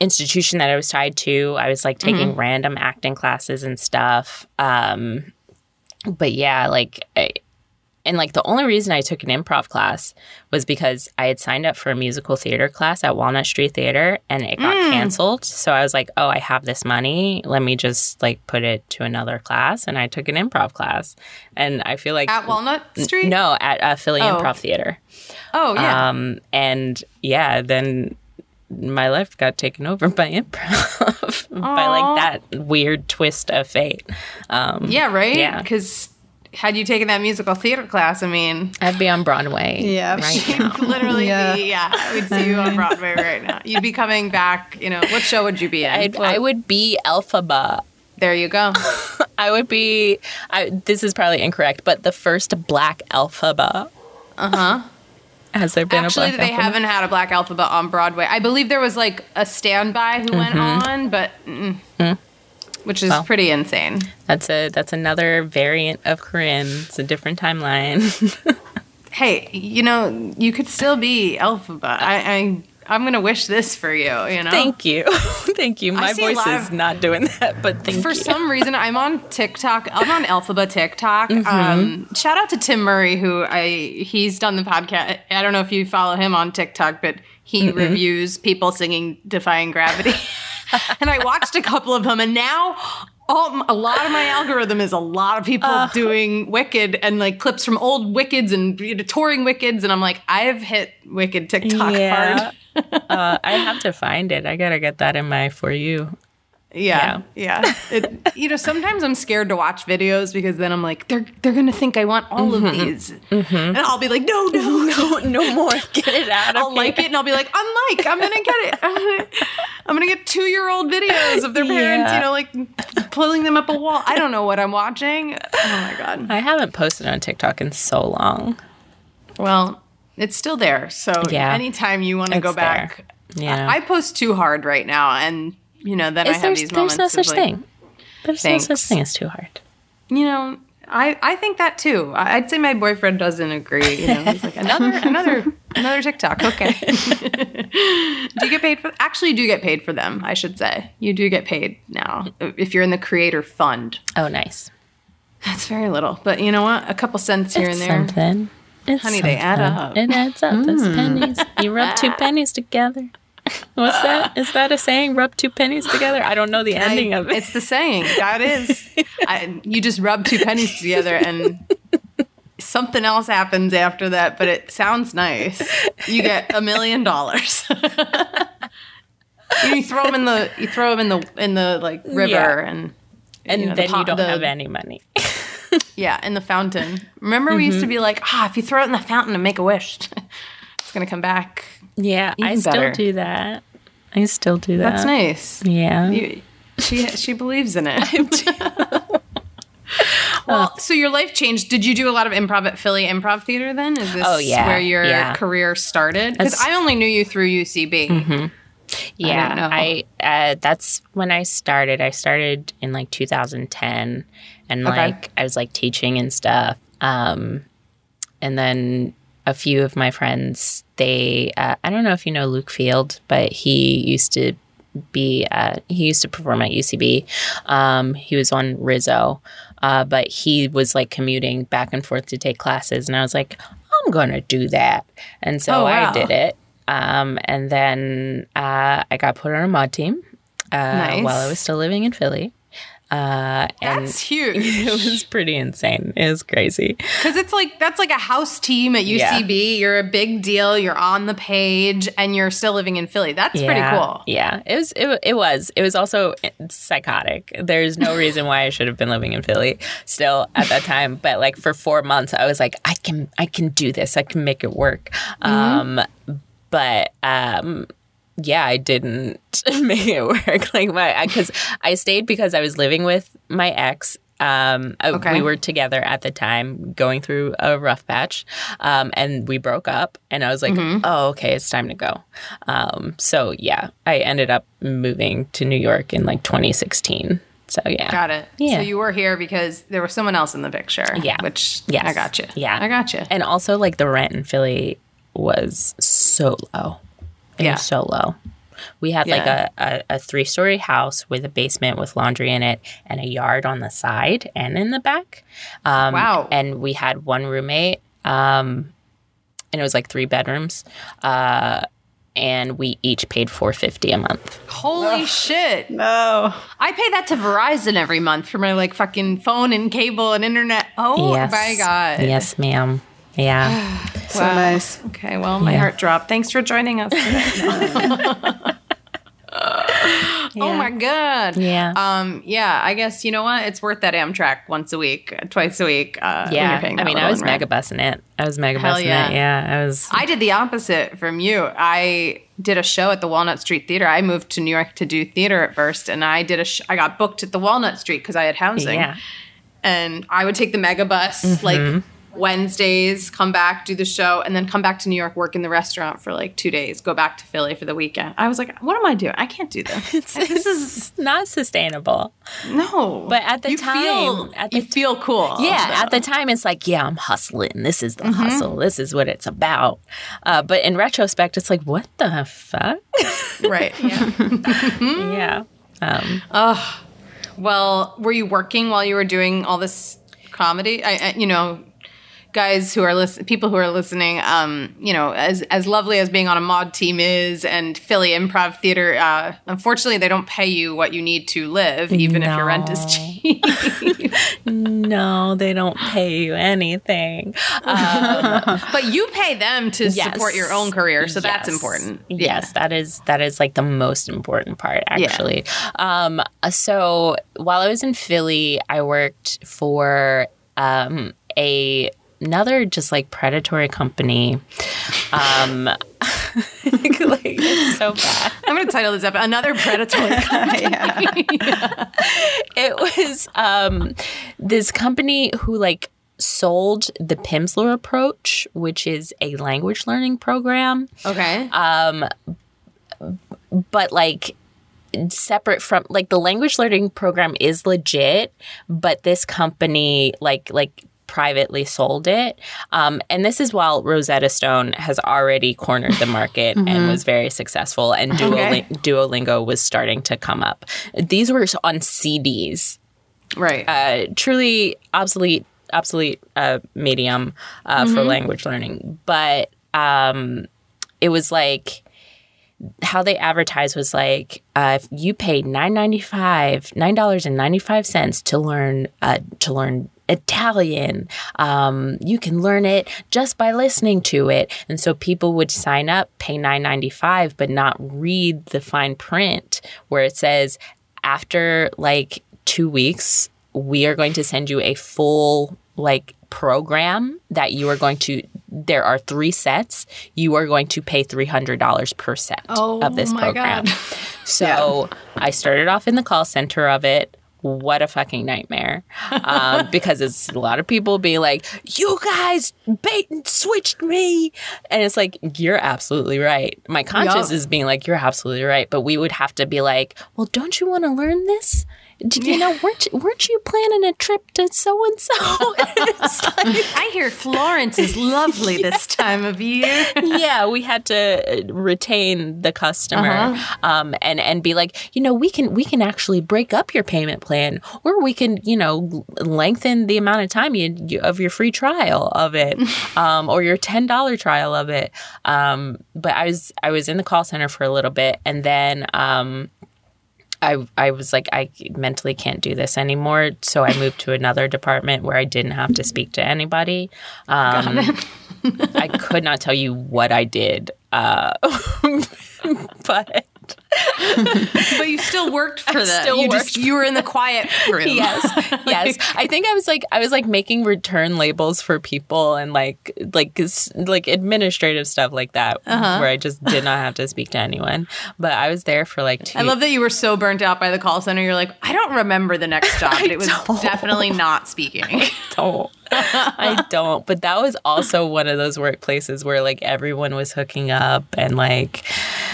institution that i was tied to. I was like taking random acting classes and stuff. Um but yeah like I, and like the only reason I took an improv class was because I had signed up for a musical theater class at Walnut Street Theater and it got canceled. So I was like, oh, I have this money. Let me just like put it to another class. And I took an improv class. And I feel like.
At Walnut Street?
No, at uh, Philly
Oh.
Improv Theater.
Oh yeah.
Um, and yeah, then my life got taken over by improv, by like that weird twist of fate. Um,
yeah. Right.
yeah.
Because had you taken that musical theater class, I mean,
I'd be on Broadway.
Yeah.
Right
You'd
now.
literally
Yeah.
be, yeah, we'd see you on Broadway right now. You'd be coming back, you know, what show would you be in?
I'd,
Well,
I would be Elphaba.
there you go.
I would be. I, this is probably incorrect, but the first Black Elphaba.
Uh-huh.
Has there been
Actually,
a black
they
Elphaba?
haven't had a Black Elphaba on Broadway. I believe there was like a standby who went
Mm-hmm.
on, but mm,
Mm.
Which is
Well.
pretty insane.
That's a that's another variant of Corinne. It's a different timeline.
Hey, you know, you could still be Elphaba. I, I I'm gonna wish this for you. You know,
thank you, thank you. My voice is not doing that, but thank
for
you.
For some reason i'm on tiktok i'm on Elphaba tiktok um, shout out to tim murray who i he's done the podcast i don't know if you follow him on tiktok but he reviews people singing defying gravity and i watched a couple of them and now all, a lot of my algorithm is a lot of people doing Wicked and like clips from old Wickeds and you know, touring Wickeds, and I'm like, I've hit Wicked TikTok
yeah,
hard.
uh, I have to find it. I gotta get that in my for you.
Yeah, yeah. It, you know, sometimes I'm scared to watch videos because then I'm like, they're they're gonna think I want all of mm-hmm. these, mm-hmm. and I'll be like, no, no, no.
No, more. Get it out of
I'll like it and I'll be like, unlike, I'm gonna get it. I'm gonna, I'm gonna get two year old videos of their parents,
Yeah.
you know, like pulling them up a wall. I don't know what I'm watching. Oh my god.
I haven't posted on TikTok in so long.
Well, it's still there. So
Yeah.
anytime you want to go
there.
back,
Yeah.
I, I post too hard right now, and you know, then I
Is
have
there's,
these
there's
moments.
no
of,
such
like,
thing. There's
Thanks.
no such thing as too hard.
you know, I, I think that too. I- I'd say my boyfriend doesn't agree. You know, he's like another another another TikTok. Okay. do you get paid for? Actually, you do get paid for them. I should say you do get paid now if you're in the creator fund.
Oh, nice.
That's very little, but you know what? A couple cents here
it's
and there.
something. It's
Honey, they add up.
It adds up. Those hmm. pennies. You rub two pennies together. What's that? Is that a saying? Rub two pennies together? I don't know the ending
I-
of it.
It's the saying. That is. I, you just rub two pennies together and something else happens after that, but it sounds nice. You get a million dollars. You throw them in the you throw them in the in the like river
Yeah.
and
and
you know, the
then you don't
the-
have any money.
yeah in the fountain. Remember we used to be like ah if you throw it in the fountain and make a wish, it's gonna come back.
Yeah, I
Even
still
better.
do that. I still do that.
That's nice.
Yeah.
You, she she believes in it. well, so your life changed. Did you do a lot of improv at Philly Improv Theater then? Is this
Oh, yeah,
where your
yeah.
career started? Because I only knew you through UCB.
yeah,
don't know.
I, uh, that's when I started. I started in like 2010, and
Okay.
like I was like teaching and stuff. Um, and then a few of my friends, they, uh, I don't know if you know Luke Field, but he used to be, uh, he used to perform at UCB. Um, he was on Rizzo, uh, but he was like commuting back and forth to take classes, and I was like, I'm gonna do that, and so
Oh, wow.
I did it. Um, and then uh, I got put on a Maude team uh,
Nice.
while I was still living in Philly. Uh, and
That's huge.
it was pretty insane. It was crazy.
Because it's like that's like a house team at UCB. You're a big deal. You're on the page, and you're still living in Philly. That's pretty cool.
Yeah, it was. It, it was. It was also psychotic. There's no reason why I should have been living in Philly still at that time. But like for four months, I was like, I can, I can do this. I can make it work. Um, but um, yeah, I didn't make it work. Like my, because I stayed because I was living with my ex. Um, uh,
Okay.
we were together at the time, going through a rough patch, um, and we broke up. And I was like, "Oh, okay, it's time to go." Um, so yeah, I ended up moving to New York in like 2016. So yeah,
Got it.
Yeah.
So you were here because there was someone else in the picture.
Yeah.
Which
Yes.
I got you.
Yeah.
I got you.
And also, like the rent in Philly was so low. It
Yeah.
was so low. We had like a, a, a three story house with a basement with laundry in it and a yard on the side and in the back. Um,
Wow.
And we had one roommate, um, and it was like three bedrooms. Uh, and we each paid four fifty a month.
Holy shit.
No.
I pay that to Verizon every month for my like fucking phone and cable and internet. Oh
yes,
my god.
Yes, ma'am. Yeah.
So
Wow.
nice.
Okay, well, my
Yeah.
heart dropped. Thanks for joining us. today. Oh my god.
Yeah.
Um. Yeah. I guess you know what? It's worth that Amtrak once a week, twice a week. Uh, when
yeah.
you're
I mean, I was
in
mega bussing it. I was mega bussing
yeah.
it. Yeah. I was.
I did the opposite from you. I did a show at the Walnut Street Theater. I moved to New York to do theater at first, and I did a. Sh- I got booked at the Walnut Street because I had housing.
Yeah.
and I would take the mega bus like Wednesdays, come back, do the show, and then come back to New York, work in the restaurant for like two days, go back to Philly for the weekend. I was like, what am I doing? I can't do this. this is
not sustainable.
no.
But at the
you
time-
feel,
at the
you feel cool.
Yeah,
though.
at the time, it's like, yeah, I'm hustling. This is the
Mm-hmm.
hustle. This is what it's about. Uh, but in retrospect, it's like, what the fuck?
right. Yeah.
yeah. Um,
Well, were you working while you were doing all this comedy? I, I you know, guys who are listen, people who are listening, um, you know, as as lovely as being on a Maude team is, and Philly Improv Theater, uh, unfortunately, they don't pay you what you need to live, even if your rent is
No.
cheap.
no, they don't pay you anything. Um,
but you pay them to
Yes.
support your own career, so that's
Yes.
important.
Yes, that is that is like the most important part actually. Um uh, so while I was in Philly, I worked for um a another just like predatory company. Um like it's so bad.
I'm going to title this up "Another Predatory." Company.
It was um this company who like sold the Pimsleur approach, which is a language learning program.
okay.
Um, but like separate from like the language learning program is legit but this company like like privately sold it. Um, and this is while rosetta stone has already cornered the market and was very successful and Duoli- duolingo was starting to come up. These were on cds
right.
uh, truly obsolete obsolete uh, medium uh, for language learning. But um, it was like how they advertised was like uh, if you pay nine ninety five nine dollars and ninety five cents to learn uh, to learn Italian. Um, you can learn it just by listening to it, and so people would sign up, pay nine ninety five, but not read the fine print where it says after like two weeks we are going to send you a full like program that you are going to there are three sets. You are going to pay $300 per set
Oh
of this
my
program.
God.
so i started off in the call center of it what a fucking nightmare. Um, because it's a lot of people being like you guys bait and switched me. And it's like you're absolutely right. My conscience is being like you're absolutely right. But we would have to be like well don't you want to learn this did you know weren't you, weren't you planning a trip to so and so
I hear Florence is lovely this time of year.
yeah, we had to uh, retain the customer
Uh-huh.
um, and and be like, you know, we can we can actually break up your payment plan, or we can you know lengthen the amount of time you, you of your free trial of it, um, or your ten dollar trial of it. Um, but I was I was in the call center for a little bit, and then. I, I was like, I mentally can't do this anymore. So I moved to another department where I didn't have to speak to anybody. Um, I could not tell you what I did, uh, but
But you still worked for them.
still
you
worked
just you were in the quiet room.
yes, yes. I think I was like, I was like making return labels for people and like, like, like administrative stuff like that,
Uh-huh.
where I just did not have to speak to anyone. But I was there for like two.
I love that you were so burnt out by the call center. You're like, I don't remember the next job, but it was
don't.
definitely not speaking.
don't. I don't. But that was also one of those workplaces where like everyone was hooking up and like,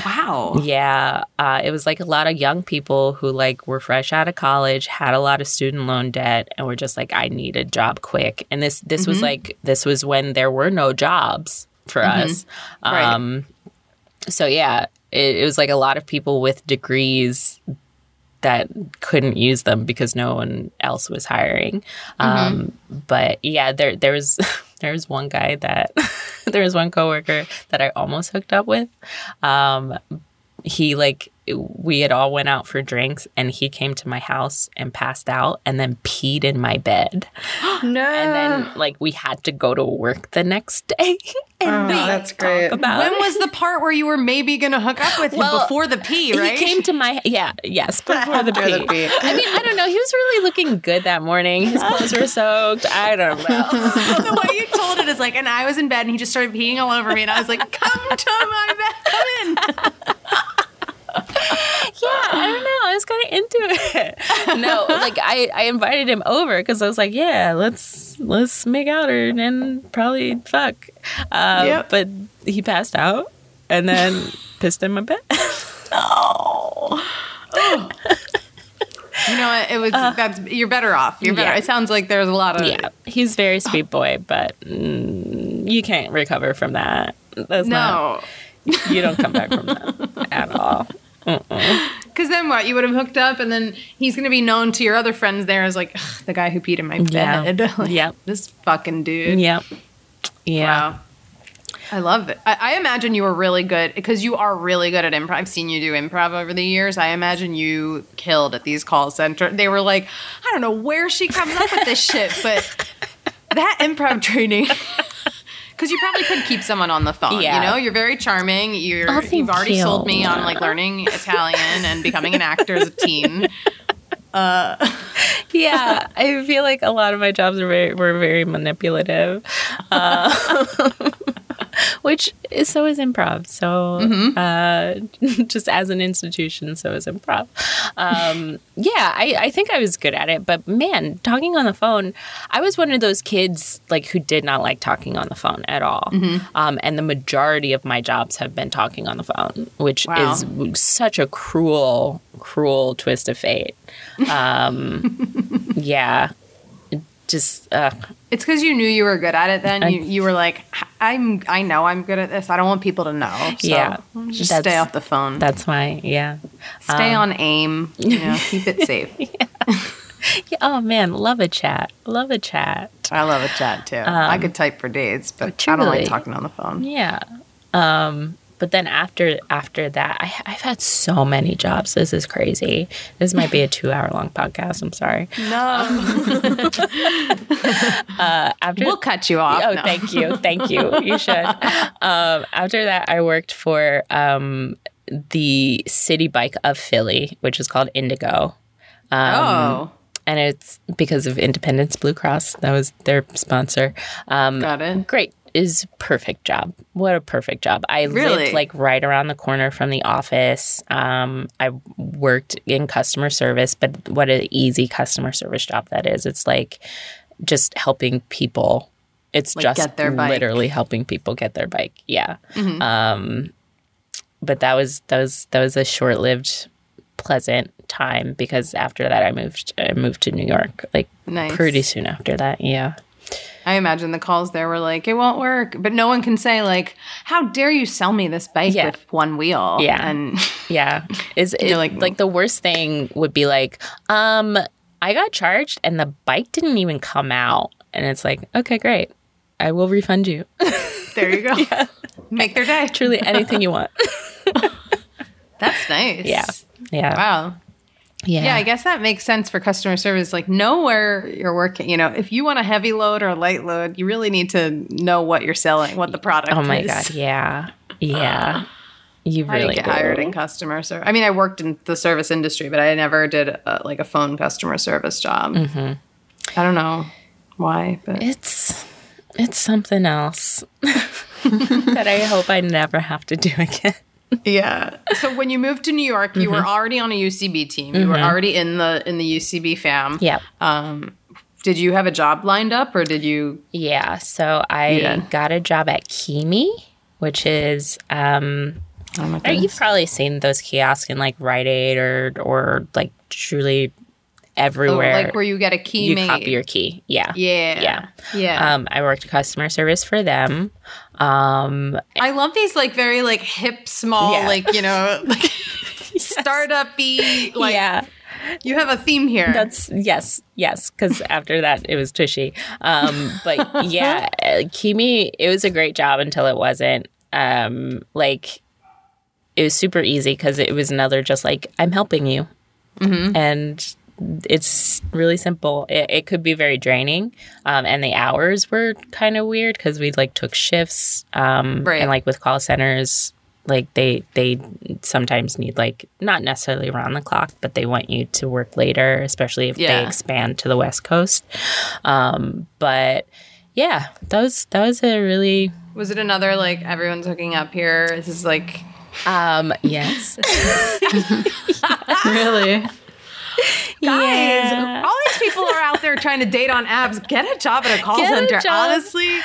Wow.
yeah, uh, it was like a lot of young people who like were fresh out of college, had a lot of student loan debt, and were just like, I need a job quick. And this this was like this was when there were no jobs for us.
Right.
Um, so yeah, it, it was like a lot of people with degrees that couldn't use them because no one else was hiring. Um, but yeah, there there was there was one guy that there was one coworker that I almost hooked up with. Um, he like we had all went out for drinks and he came to my house and passed out and then peed in my bed
No.
and then like we had to go to work the next day and
Oh,
we
that's great.
about
When
it.
was the part where you were maybe going to hook up with him
Well,
before the pee, right?
He came to my yeah yes before the
After
pee.
the pee.
I mean I don't know. He was really looking good that morning. His clothes were soaked. I don't know.
the way you told it is like, and I was in bed and he just started peeing all over me, and I was like, "Come to my bed, come in."
yeah, I don't know. I was kind of into it. no, like I, I invited him over because I was like, yeah, let's let's make out or and probably fuck. Uh,
Yep.
But he passed out and then pissed in my bed.
Oh, you know what? It was that's you're better off. You're better.
Uh, yeah.
It sounds like there's a lot of
yeah, he's very sweet boy, but mm, you can't recover from that. That's not.
No.
You don't come back from that at all.
Because then what? You would have hooked up, and then he's going to be known to your other friends there as like the guy who peed in my
Yeah.
bed. like,
Yep.
This fucking dude.
Yep. Yeah.
Wow. I love it. I, I imagine you were really good because you are really good at improv. I've seen you do improv over the years. I imagine you killed at these call center. They were like, I don't know where she comes up with this shit, but that improv training. Because you probably could keep someone on the phone.
Yeah.
You know, you're very charming. You're
Oh,
you've already
you.
sold me on like learning Italian and becoming an actor as a teen. Uh.
yeah, I feel like a lot of my jobs are very were very manipulative, uh, which is so is improv. So uh, just as an institution, so is improv. Um, yeah, I, I think I was good at it, but man, talking on the phone, I was one of those kids like who did not like talking on the phone at all. Um, and the majority of my jobs have been talking on the phone, which
Wow.
is such a cruel, cruel twist of fate. Um, yeah, just uh,
It's because you knew you were good at it. Then you, you were like, I'm. I know I'm good at this. I don't want people to know. So
Yeah.
just stay off the phone.
that's my yeah.
Stay on aim. You know, keep it safe.
yeah. Oh man, love a chat, love a chat.
I love a chat too. I could type for days, but I don't
truly.
like talking on the phone.
Yeah. Um, but then after after that, I, I've had so many jobs. This is crazy. This might be a two hour long podcast. I'm sorry.
No,
After
we'll cut you off.
Oh,
No.
thank you, thank you. You should. Um, after that, I worked for um, the city bike of Philly, which is called Indego.
oh,
and it's because of Independence Blue Cross. That was their sponsor. Um,
got it.
great is perfect job. What a perfect job. I
Really?
lived like right around the corner from the office. Um, I worked in customer service, but what an easy customer service job that is. It's like just helping people. It's
Like,
just
get their bike. Mm-hmm.
literally helping people get their bike. Yeah. Um, but that was that was that was a short lived pleasant time because after that I moved I moved to New York like
Nice.
pretty soon after that. Yeah.
I imagine the calls there were like, it won't work, but no one can say like, how dare you sell me this bike
Yeah.
with one wheel?
Yeah.
and
Yeah. Is it, like
like-
like the worst thing would be like, um, I got charged and the bike didn't even come out. And it's like, okay, great. I will refund you.
there you go. Make their day.
Truly anything you want.
That's nice.
Yeah. Yeah.
Wow.
Yeah.
Yeah, I guess that makes sense for customer service. Like, know where you're working. You know, if you want a heavy load or a light load, you really need to know what you're selling, what the product
Oh my
is.
God. Yeah. Yeah. You really
get
do.
hired in customer service. I mean, I worked in the service industry, but I never did a, like a phone customer service job.
Mm-hmm.
I don't know why, but
It's it's something else that I hope I never have to do again.
Yeah. So when you moved to New York, you
Mm-hmm.
were already on a UCB team. You were already in the in the UCB fam.
Yeah.
Um, did you have a job lined up, or did you?
Yeah. So I
Yeah.
got a job at KeyMe, which is um
Oh my.
You've probably seen those kiosks in like Rite Aid or or like truly
Oh,
everywhere.
like where you get a key
you
made.
copy your key. Yeah.
Yeah.
Yeah.
Yeah.
Um, I worked customer service for them. Um,
I love these like very like hip, small,
Yeah.
like you know, like startup-y. Like
yeah.
you have a theme here.
That's yes, yes. Because after that, it was tushy. Um, but yeah, KeyMe, it was a great job until it wasn't. Um, like it was super easy because it was another just like I'm helping you, and it's really simple. It, it could be very draining, um, and the hours were kind of weird because we like took shifts, um,
Right.
and like with call centers. Like they they sometimes need like not necessarily around the clock, but they want you to work later, especially if they expand to the West Coast. Um, but yeah, that was that was a really
Was it another like everyone's hooking up here? This is like
Um, yes.
Really? Guys,
Yeah.
all these people are out there trying to date on apps. Get a job at a call
Get a
center.
job.
Honestly,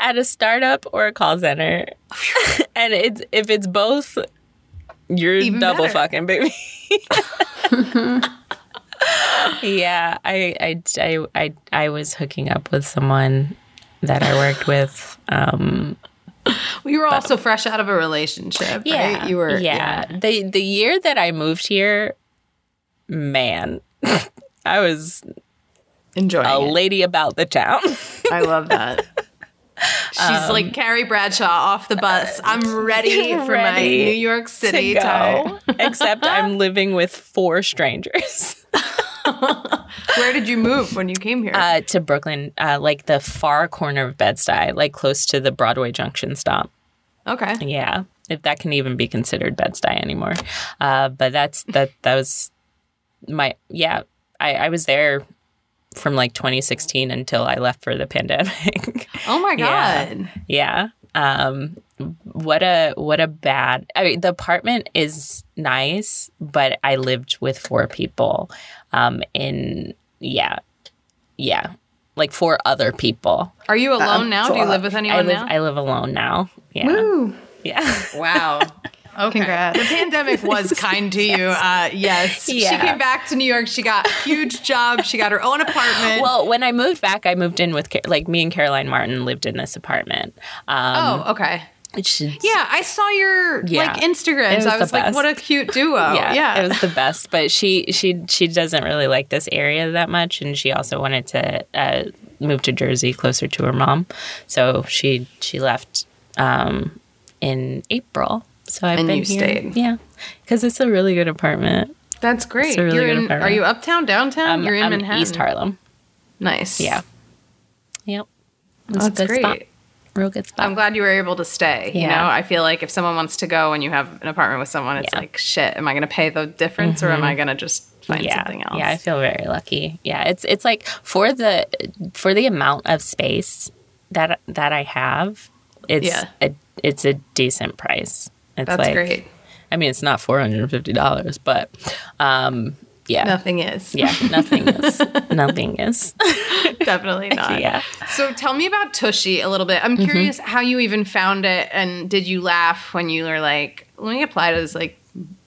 At a startup or a call center. and it's if it's both, you're
Even
double
better.
fucking, baby. yeah, I, I, I, I, I was hooking up with someone that I worked with. Um,
you were also fresh out of a relationship,
yeah,
right? You were,
yeah. The the year that I moved here, man, I was
Enjoying
a
it.
lady about the town.
I love that. She's like Carrie Bradshaw off the bus. I'm ready for my New York City
to go. Except I'm living with four strangers.
Where did you move when you came here?
Uh, to Brooklyn, uh, like the far corner of Bed-Stuy, like close to the Broadway Junction stop.
okay.
Yeah, if that can even be considered Bed-Stuy anymore. Uh, but that's that. That was my yeah. I, I was there from like 2016 until I left for the pandemic.
Oh my god.
yeah. Um, what a what a bad. I mean, the apartment is nice, but I lived with four people. Um, in yeah, yeah, like four other people.
Are you alone now? Do you live with anyone
I live
now?
I live alone now. Yeah, yeah.
Wow. Okay.
Congrats.
The pandemic was kind to you. Uh, yes. She came back to New York. She got a huge job. She got her own apartment.
Well, when I moved back, I moved in with like me and Caroline Martin lived in this apartment. Um,
oh, okay.
is-
Yeah, I saw your
Yeah.
like Instagrams.
Was
I was like,
best.
what a cute duo.
yeah,
Yeah.
it was the best. But she she she doesn't really like this area that much, and she also wanted to uh, move to Jersey closer to her mom, so she she left um, in April. So I've
And
been
you
here.
stayed.
yeah, because it's a really good apartment.
That's great.
It's a really
You're
good
in,
apartment.
are you uptown, downtown?
Um,
You're in
I'm
Manhattan.
East Harlem.
Nice.
Yeah. Yep. It's a
That's
good
great.
spot. Real good spot.
I'm glad you were able to stay. You know, I feel like if someone wants to go and you have an apartment with someone, it's
Yeah.
like, shit, am I going to pay the difference or am I going to just find
yeah,
something else?
Yeah, I feel very lucky. Yeah, it's it's like for the for the amount of space that that I have, it's
Yeah.
a it's a decent price. It's
That's
like,
great.
I mean, it's not four hundred and fifty dollars, but um, yeah,
Nothing is.
yeah, nothing is, nothing is.
Definitely not.
yeah. Mm-hmm.
So tell me about Tushy a little bit. I'm curious how you even found it and did you laugh when you were like, let me apply to this like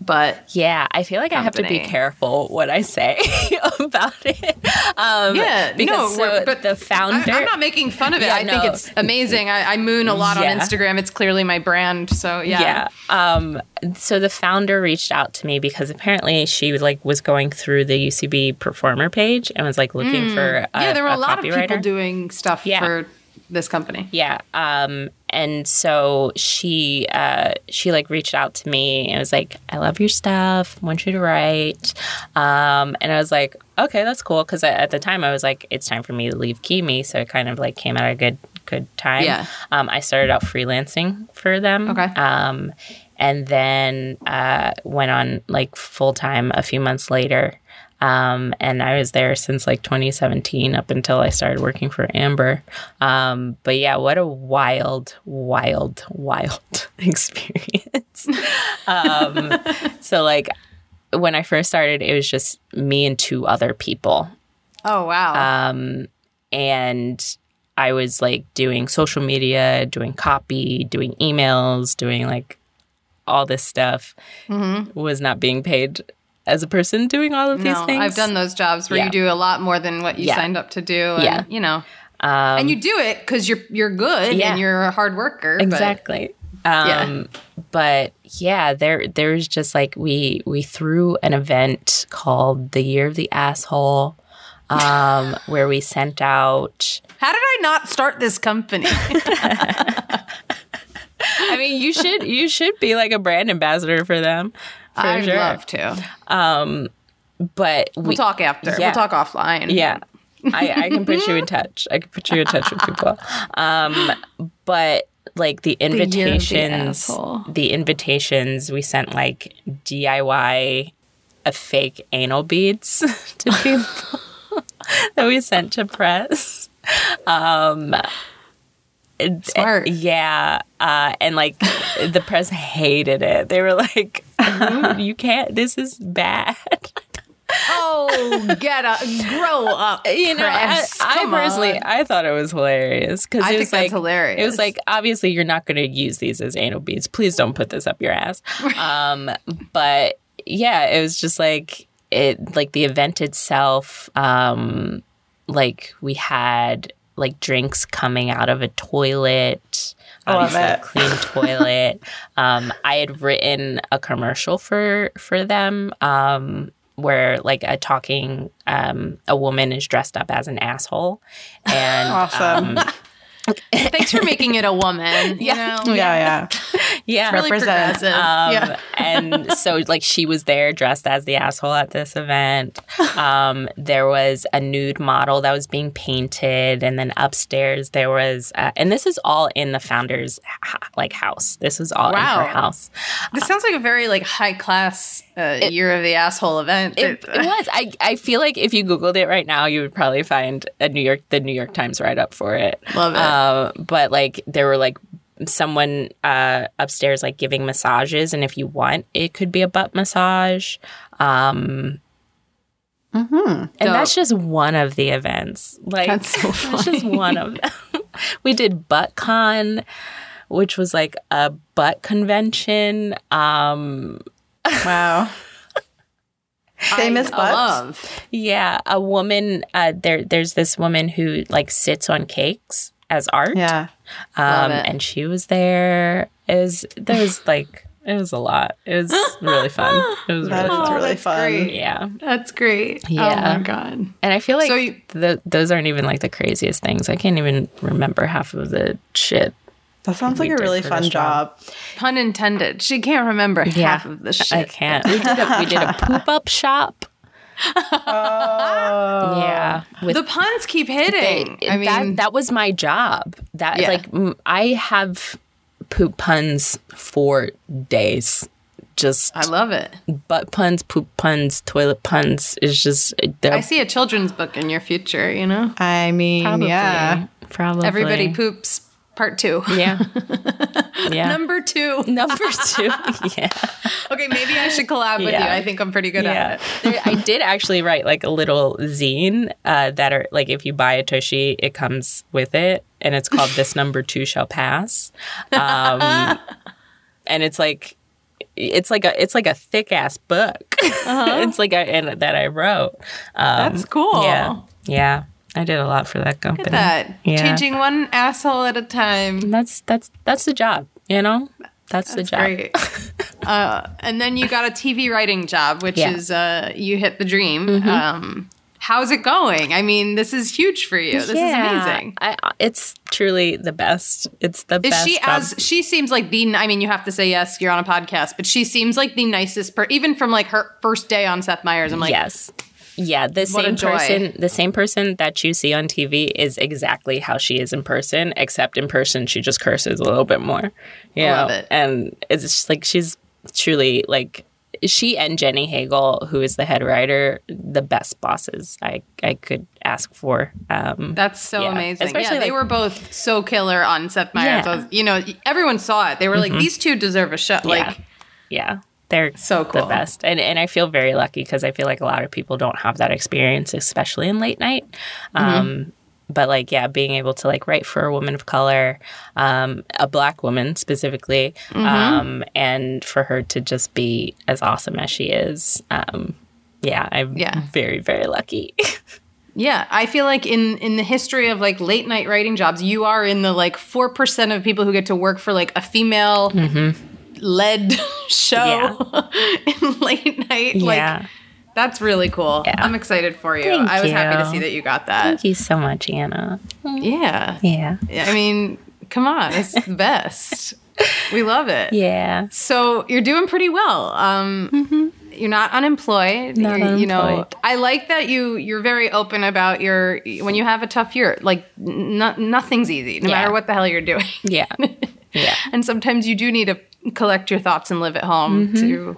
but
Yeah, I feel like I have to be careful what I say about it. Um,
yeah,
because
no,
so
but
the founder.
I, am not making fun of it.
Yeah,
I think it's amazing. I, I moon a lot
Yeah.
on Instagram. It's clearly my brand. So yeah.
yeah. Um, so the founder reached out to me because apparently she like was going through the UCB performer page and was like looking for a,
yeah, there were a, lot of people doing stuff
Yeah.
for this company.
Yeah. Um, and so she uh, she like reached out to me and was like, "I love your stuff. Want you to write." Um, and I was like, "Okay, that's cool." Because at the time I was like, "It's time for me to leave KeyMe," so it kind of like came at a good good time.
Yeah.
Um, I started out freelancing for them.
Okay.
Um, and then uh, went on like full time a few months later. Um, and I was there since like 2017 up until I started working for Amber. Um, but yeah, what a wild, wild, wild experience. um, so like when I first started, it was just me and two other people.
Oh wow.
Um, and I was like doing social media, doing copy, doing emails, doing like all this stuff. Was not being paid as a person doing all of these
no,
things.
I've done those jobs where
Yeah.
you do a lot more than what you
Yeah.
signed up to do. And,
Yeah.
You know,
Um,
and you do it because you're you're good
Yeah.
and you're a hard worker. but-
exactly. Um, But yeah, there there's just like we we threw an event called the Year of the Asshole, um, where we sent out.
How did I not start this company?
I mean, you should you should be like a brand ambassador for them. For
I'd
sure.
love to.
But we,
We'll talk after.
yeah.
We'll talk offline.
Yeah. I, I can put you in touch. I can put you in touch with people. Um, but like the
of the
invitations, the, invitations, we sent like DIY a fake anal beads to people that we sent to press. Um,
Smart.
Yeah. Uh, and like the press hated it. They were like, "Who- you can't, this is bad.
Oh, get up, grow up.
You know, I, I personally,
on.
I thought it was hilarious because
I
it
think
was
that's
like
hilarious.
It was like obviously you're not going to use these as anal beads. Please don't put this up your ass. um, but yeah, it was just like it, like the event itself. Um, like we had like drinks coming out of a toilet.
Love
Obviously, a clean toilet. Um, I had written a commercial for for them. Um, where like a talking um, a woman is dressed up as an asshole and
Awesome.
Thanks for making it a woman. You know?
yeah, yeah.
yeah
Really
Represent.
progressive.
um,
yeah.
and so like she was there dressed as the asshole at this event um, there was a nude model that was being painted and then upstairs there was uh, and this is all in the founder's h- like house this was all in
Wow.
her house
This sounds like a very like high class uh, year of the asshole event.
it, it was. I, I feel like if you googled it right now you would probably find a new york the new york times write up for it.
Love it.
uh, but like there were like someone uh, upstairs like giving massages and if you want it could be a butt massage. Um and that's just one of the events. Like
That's so
that's just one of them. We did buttcon which was like a butt convention. Um
Wow. Famous
I
butts.
love.
yeah a woman uh there there's this woman who like sits on cakes as art
Yeah.
Um, and she was there. It was there was like it was a lot. It was really fun. It was
That
really
is
fun.
really
that's
fun.
great.
Yeah,
That's great. Oh
Yeah.
my god.
and I feel like
So you-
th- those aren't even like the craziest things. I can't even remember half of the shit.
That sounds like a really fun
job.
job.
Pun intended. She can't remember half of the shit.
I can't. We did a, we did a poop up shop.
Oh.
Yeah, with
the puns keep hitting. I mean,
that that was my job. That
Yeah.
like m- I have poop puns for days. Just
I love it.
butt puns, poop puns, toilet puns is just uh,
I see a children's book in your future. You know,
I mean,
probably
yeah.
probably
everybody poops. Part two.
Yeah, yeah.
Number two.
Number two, yeah,
Okay, maybe I should collab with
Yeah.
you. I think I'm pretty good
yeah.
at it.
There, I did actually write like a little zine uh, that are like if you buy a tushy, it comes with it, and it's called "This Number Two Shall Pass," um, and it's like it's like a it's like a thick ass book. it's like a and that I wrote. Um,
That's cool.
Yeah, yeah. I did a lot for that company.
Look at that.
Yeah.
Changing one asshole at a time.
That's that's that's the job. You know, that's, the
That's
job.
great. uh, and then you got a TV writing job, which
Yeah. Mm-hmm.
is uh, you hit the dream. Um, how's it going? I mean, this is huge for you. This is amazing.
I, it's truly the best. It's the
Is
best.
she
job.
as she seems like the? I mean, you have to say yes. You're on a podcast, but she seems like the nicest person. Even from like her first day on Seth Meyers, I'm like,
yes. Yeah, the
What
same person, the same person that you see on TV is exactly how she is in person, except in person she just curses a little bit more. You
Love
know?
it.
And it's just like she's truly like she and Jenny Hagel, who is the head writer, the best bosses I I could ask for. Um,
That's so
Yeah.
amazing.
Especially,
yeah, they were both so killer on Seth Meyers.
Yeah. Mm-hmm.
You know, everyone saw it. They were like, these two deserve a show. Like,
yeah, they're
So cool.
the best, and and I feel very lucky because I feel like a lot of people don't have that experience, especially in late night.
Mm-hmm.
Um, but like, yeah, being able to like write for a woman of color, um, a black woman specifically,
Mm-hmm.
um, and for her to just be as awesome as she is. Um, yeah, I'm
Yeah.
very very lucky.
yeah, I feel like in in the history of like late night writing jobs, you are in the like four percent of people who get to work for like a female led show in late night. Like, that's really cool.
Yeah.
I'm excited for you.
Thank
I was happy to see that you got that.
thank you so much, Anna.
Yeah.
Yeah,
I mean, come on, it's the best. We love it.
yeah.
So you're doing pretty well. Um, You're not unemployed.
Mm-hmm. Not
You're- You know. I like that you you're very open about your when you have a tough year. Like no, nothing's easy, no
Yeah.
matter what the hell you're doing.
Yeah, yeah.
and sometimes you do need to collect your thoughts and live at home
Mm-hmm.
to.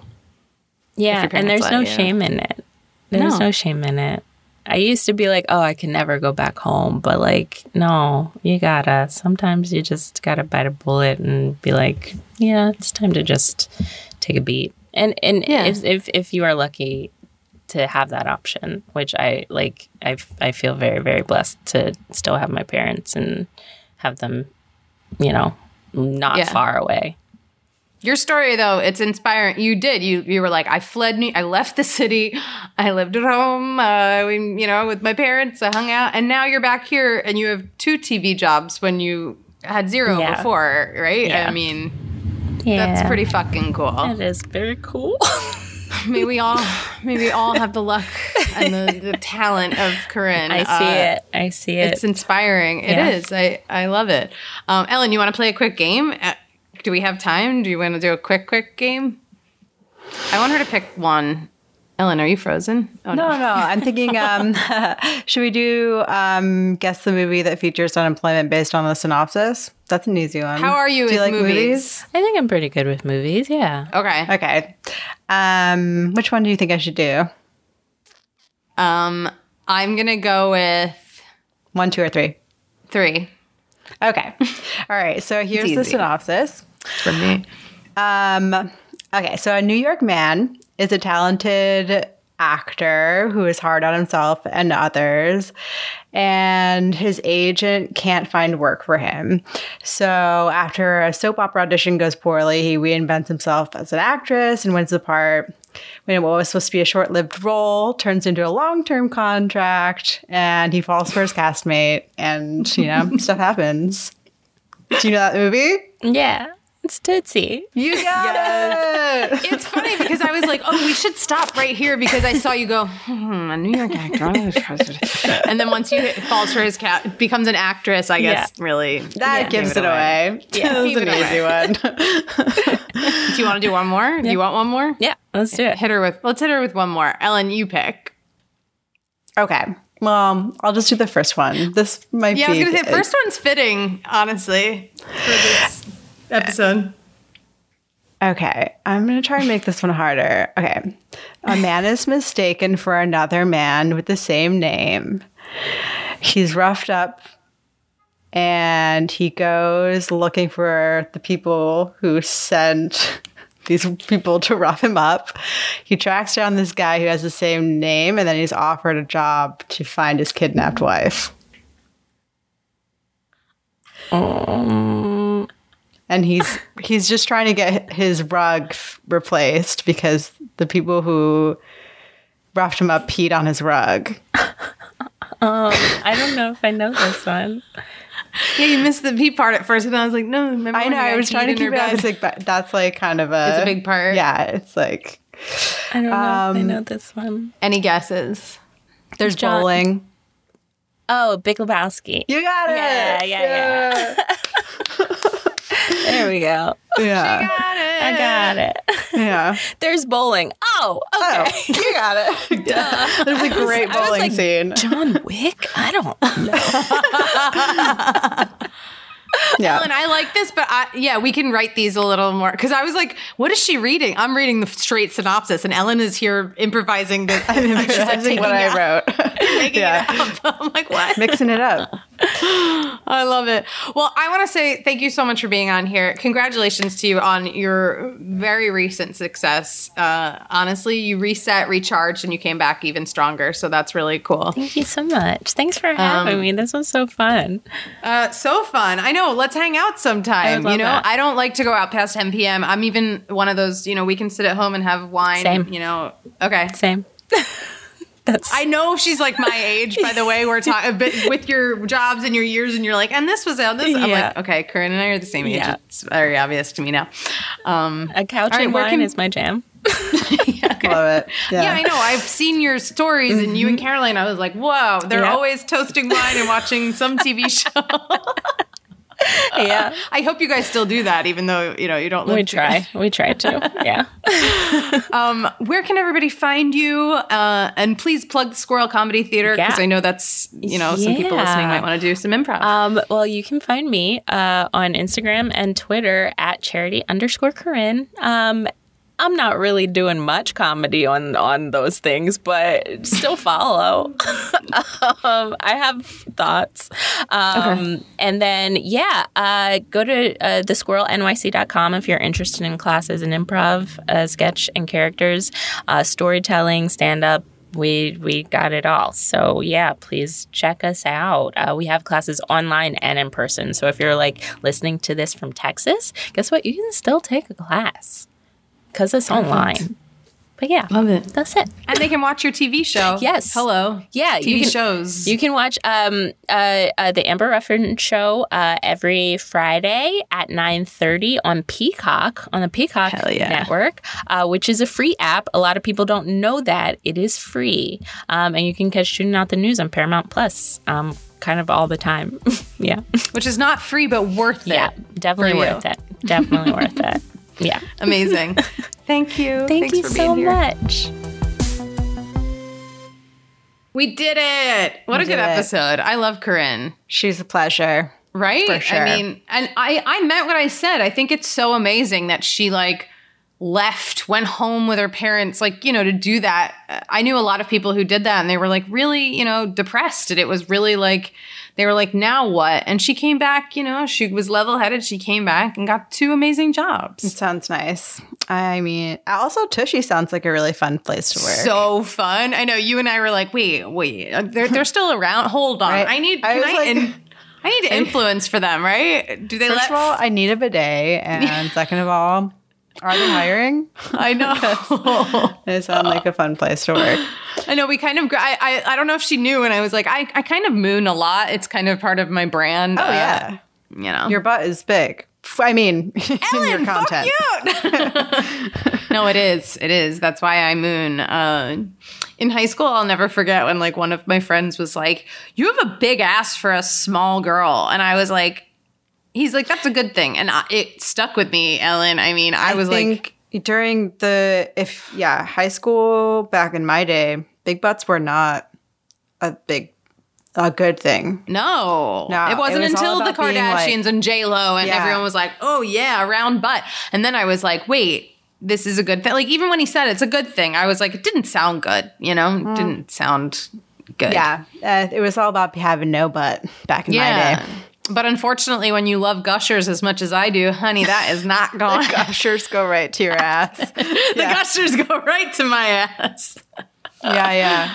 Yeah, and there's no
you.
shame in it. There's
No.
no. shame in it. I used to be like, oh, I can never go back home. But like, no, you gotta. Sometimes you just gotta bite a bullet and be like, yeah, it's time to just take a beat. And and
Yeah.
if, if if you are lucky to have that option, which I like, I I feel very very blessed to still have my parents and have them, you know, not
Yeah.
far away.
Your story though, it's inspiring. You did. You you were like, I fled New I left the city. I lived at home, uh, we, you know, with my parents. I hung out, and now you're back here, and you have two TV jobs when you had zero
Yeah.
before, right?
Yeah.
I mean,
Yeah,
that's pretty fucking cool.
It is very cool.
May we all, may we all have the luck and the, the talent of Corinne.
I see
Uh,
it. I see it.
It's inspiring. It
Yeah.
is. I I love it. Um, Ellen, you want to play a quick game? Do we have time? Do you want to do a quick, quick game? I want her to pick one. Ellen, are you frozen? Oh
No, no. I'm thinking, um, should we do um, guess the movie that features unemployment based on the synopsis? That's an easy one.
How are you
Do
with movies?
I think I'm pretty good with movies. Yeah.
Okay.
Okay. Um, which one do you think I should do?
Um, I'm gonna go with
One, two, or three?
three
Okay. All right. So here's the synopsis.
For me.
Um, okay, so a New York man is a talented actor who is hard on himself and others, and his agent can't find work for him. So after a soap opera audition goes poorly, he reinvents himself as an actress and wins the part. When what was supposed to be a short lived role turns into a long term contract, and he falls for his castmate, and you know, stuff happens. Do you know that movie?
Yeah. It's Tootsie.
You got it.
It's funny because I was like, "Oh, we should stop right here," because I saw you go, hmm, "A New York actor," and then once you hit, falls for his cat, becomes an actress. I guess really
That
yeah,
gives it away.
Yeah,
that was an easy one.
Do you want to do one more? Do you want one more?
Yeah. Let's do it.
Hit her with. Let's hit her with one more. Ellen, you pick.
okay. Well, I'll just do the first one. This might be.
Yeah, I was gonna say first one's fitting, honestly, for this episode.
Okay, I'm gonna try and make this one harder. Okay, a man is mistaken for another man with the same name. He's roughed up, and he goes looking for the people who sent these people to rough him up. He tracks down this guy who has the same name, and then he's offered a job to find his kidnapped wife. Um, and he's he's just trying to get his rug f- replaced because the people who roughed him up peed on his rug.
Um, I don't know if I know this one.
Yeah, you missed the pee part at first, and I was like, no. Remember
I know.
the
I was trying to
in
keep it up.
bed?
It's like but that's like kind of a
It's a big part.
Yeah, it's like
I don't know if I
Um,
know this one.
Any guesses?
there's
John-
bowling.
Oh, Big Lebowski.
You got it.
Yeah, yeah, yeah, There we go.
yeah,
I got it.
yeah.
There's bowling. Oh,
Oh,
okay.
you got it. There's a great
was
bowling
like,
scene.
John Wick? I don't know.
Yeah.
Ellen, I like this, but I, yeah, we can write these a little more because I was like, "What is she reading?" I'm reading the straight synopsis, and Ellen is here improvising the. I'm
That's what I wrote.
Making
Yeah.
it up. I'm like, what?
Mixing it up.
I love it. Well, I want to say thank you so much for being on here. Congratulations to you on your very recent success. Uh, honestly, you reset, recharged, and you came back even stronger. So that's really cool.
Thank you so much. Thanks for having me. This was so fun.
Uh, so fun. I know. Let's hang out sometime. You know,
that.
I don't like to go out past 10 p.m. I'm even one of those, you know, we can sit at home and have wine.
Same.
You know, okay.
Same. That's
I know she's like my age, by the way. We're talking with your jobs and your years, and you're like, and this was out. This, I'm
Yeah.
like, okay, Corinne and I are the same age.
Yeah.
It's very obvious to me now. Um,
a couch
All right,
and wine
can-
is my jam.
Love it.
yeah. I know. I've seen your stories, and you and Caroline. I was like, whoa, they're
Yeah.
always toasting wine and watching some TV show.
Yeah.
I hope you guys still do that, even though you know you don't. Live
We
together.
try. We try to. Yeah.
Um, where can everybody find you? Uh, and please plug the Squirrel Comedy Theater because
Yeah.
I know that's you know some people listening might want to do some improv.
Um, well, you can find me uh, on Instagram and Twitter at charity underscore Corinne. Um, I'm not really doing much comedy on on those things, but still follow. um, I have thoughts. Um, okay. And then, yeah, uh, go to uh, thesquirrelnyc.com if you're interested in classes in improv, uh, sketch, and characters, uh, storytelling, stand up we we got it all. So yeah, please check us out. Uh, we have classes online and in person. So if you're like listening to this from Texas, guess what? You can still take a class because it's online. But yeah,
love it.
That's it.
And they can watch your TV show.
Yes.
Hello.
Yeah.
TV
can,
shows.
You can watch um, uh, uh, the Amber Ruffin show uh, every Friday at nine thirty on Peacock on the Peacock yeah. network, uh, which is a free app. A lot of people don't know that it is free, um, and you can catch Tuning Out the News on Paramount Plus. Um, kind of all the time. yeah.
Which is not free, but worth it.
Yeah, definitely worth it. Definitely worth it. Yeah.
Amazing. Thank you.
Thank
Thanks
you so
here.
much.
We did it. What we a good episode. I love Corinne.
She's a pleasure.
Right?
For sure.
I mean, and I I meant what I said. I think it's so amazing that she like left, went home with her parents, like, you know, to do that. I knew a lot of people who did that and they were like really, you know, depressed. And it was really like they were like, now what? And she came back, you know, she was level headed. She came back and got two amazing jobs.
It sounds nice. I mean, also Tushy sounds like a really fun place to work.
So fun. I know you and I were like, wait, wait, uh, they're, they're still around. Hold on. Right? I need, I, I like, in, I need influence for them, right? Do they
First
let
of all, I need a bidet. And second of all, are they hiring?
I know.
it sounds like a fun place to work.
I know. We kind of. I, I. I don't know if she knew, and I was like, I. I kind of moon a lot. It's kind of part of my brand.
Oh uh, yeah.
You know,
your butt is big. I mean,
Ellen,
your content.
no, it is. It is. That's why I moon. Uh, in high school, I'll never forget when like one of my friends was like, "You have a big ass for a small girl," and I was like, he's like, that's a good thing. And I, it stuck with me, Ellen. I mean, I, I was like.
During the, if, yeah, high school back in my day, big butts were not a big a good thing.
No, no, it wasn't it was until the Kardashians like, and J Lo and yeah. everyone was like, "Oh yeah, round butt," and then I was like, "Wait, this is a good thing." Like even when he said it's a good thing, I was like, "It didn't sound good," you know, mm. didn't sound good.
Yeah, uh, it was all about having no butt back in yeah. my day.
But unfortunately, when you love gushers as much as I do, honey, that is not going.
the gushers go right to your ass.
the yeah. gushers go right to my ass.
yeah, yeah.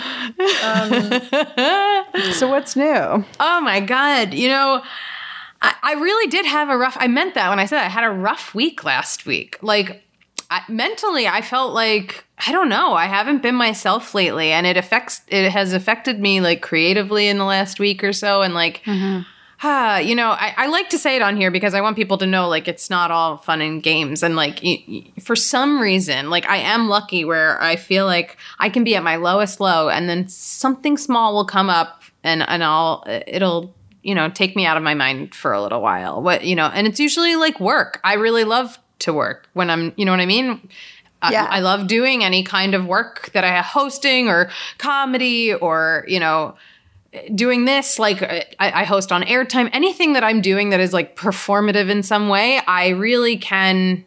Um, so what's new?
Oh my god! You know, I, I, really did have a rough. I meant that when I said I had a rough week last week. Like I, mentally, I felt like I don't know. I haven't been myself lately, and it affects. It has affected me like creatively in the last week or so, and like. Mm-hmm ah, you know, I, I, like to say it on here because I want people to know like it's not all fun and games. And like y- y- for some reason, like I am lucky where I feel like I can be at my lowest low and then something small will come up and, and I'll, it'll, you know, take me out of my mind for a little while. What, you know, and it's usually like work. I really love to work when I'm, you know what I mean? Yeah. I, I love doing any kind of work that I have hosting or comedy or, you know, doing this like uh, I, I, host on airtime anything that i'm doing that is like performative in some way i really can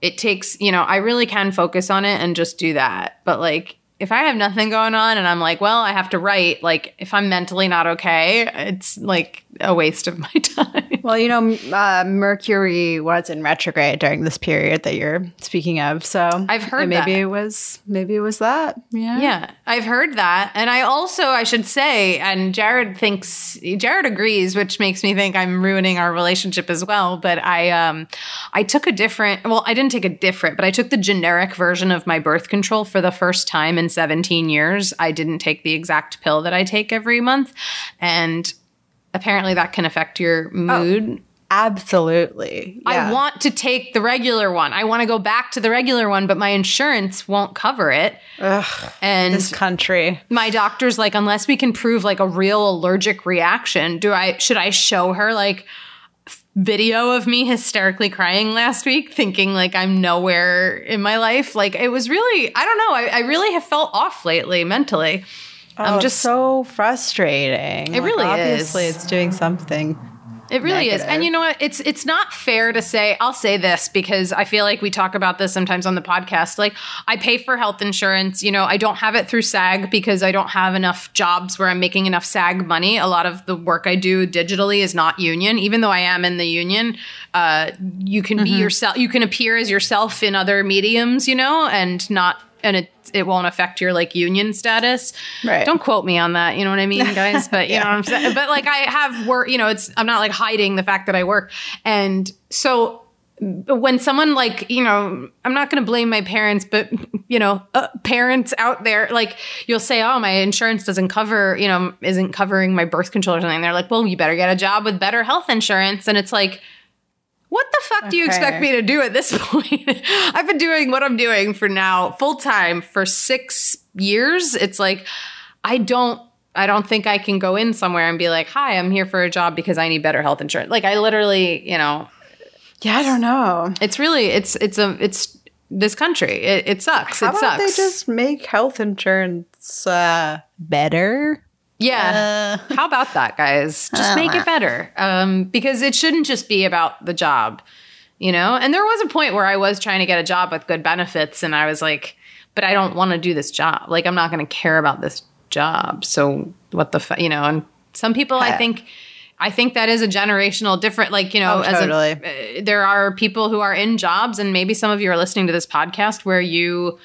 it takes you know i really can focus on it and just do that but like if I have nothing going on and I'm like, well, I have to write, like if I'm mentally not okay, it's like a waste of my time.
Well, you know, uh, Mercury was in retrograde during this period that you're speaking of, so
I've heard
maybe
that.
it was maybe it was that. Yeah,
yeah, I've heard that, and I also I should say, and Jared thinks Jared agrees, which makes me think I'm ruining our relationship as well. But I um I took a different, well, I didn't take a different, but I took the generic version of my birth control for the first time in 17 years, I didn't take the exact pill that I take every month. And apparently that can affect your oh, mood. Oh.
Absolutely.
Yeah. I want to take the regular one. I want to go back to the regular one, but my insurance won't cover it.
Ugh, and this country.
My doctor's like, unless we can prove like a real allergic reaction, do I should I show her like video of me hysterically crying last week, thinking like I'm nowhere in my life. Like it was really, I don't know, I, I really have felt off lately mentally.
Oh, I'm just so frustrating.
It like, really
obviously
is.
it's doing something.
It really is. And you know what? It's it's not fair to say I'll say this because I feel like we talk about this sometimes on the podcast. Like I pay for health insurance, you know, I don't have it through SAG because I don't have enough jobs where I'm making enough SAG money. A lot of the work I do digitally is not union, even though I am in the union. Uh, you can be yourself. You can appear as yourself in other mediums, you know, and not and it it won't affect your like union status.
Right.
Don't quote me on that. You know what I mean, guys? But you know what I'm saying. But like I have work. You know, it's I'm not like hiding the fact that I work, and so when someone like you know i'm not going to blame my parents but you know uh, parents out there like you'll say oh my insurance doesn't cover you know isn't covering my birth control or something they're like well you better get a job with better health insurance and it's like what the fuck do you expect me to do at this point i've been doing what i'm doing for now full time for six years it's like i don't I don't think I can go in somewhere and be like, "Hi, I'm here for a job because I need better health insurance." Like I literally, you know,
Yeah, I don't know.
it's really it's it's a it's this country. It, it sucks.
How
it
about
sucks.
they just make health insurance uh, better?
Yeah. How about that, guys? Just make it better. Um, because it shouldn't just be about the job, you know. And there was a point where I was trying to get a job with good benefits, and I was like, but I don't want to do this job. Like I'm not going to care about this job. So what the fu- you know? And some people, I think. I think that is a generational different, like, you know,
Oh,
as a,
totally.
uh, there are people who are in jobs, and maybe some of you are listening to this podcast where you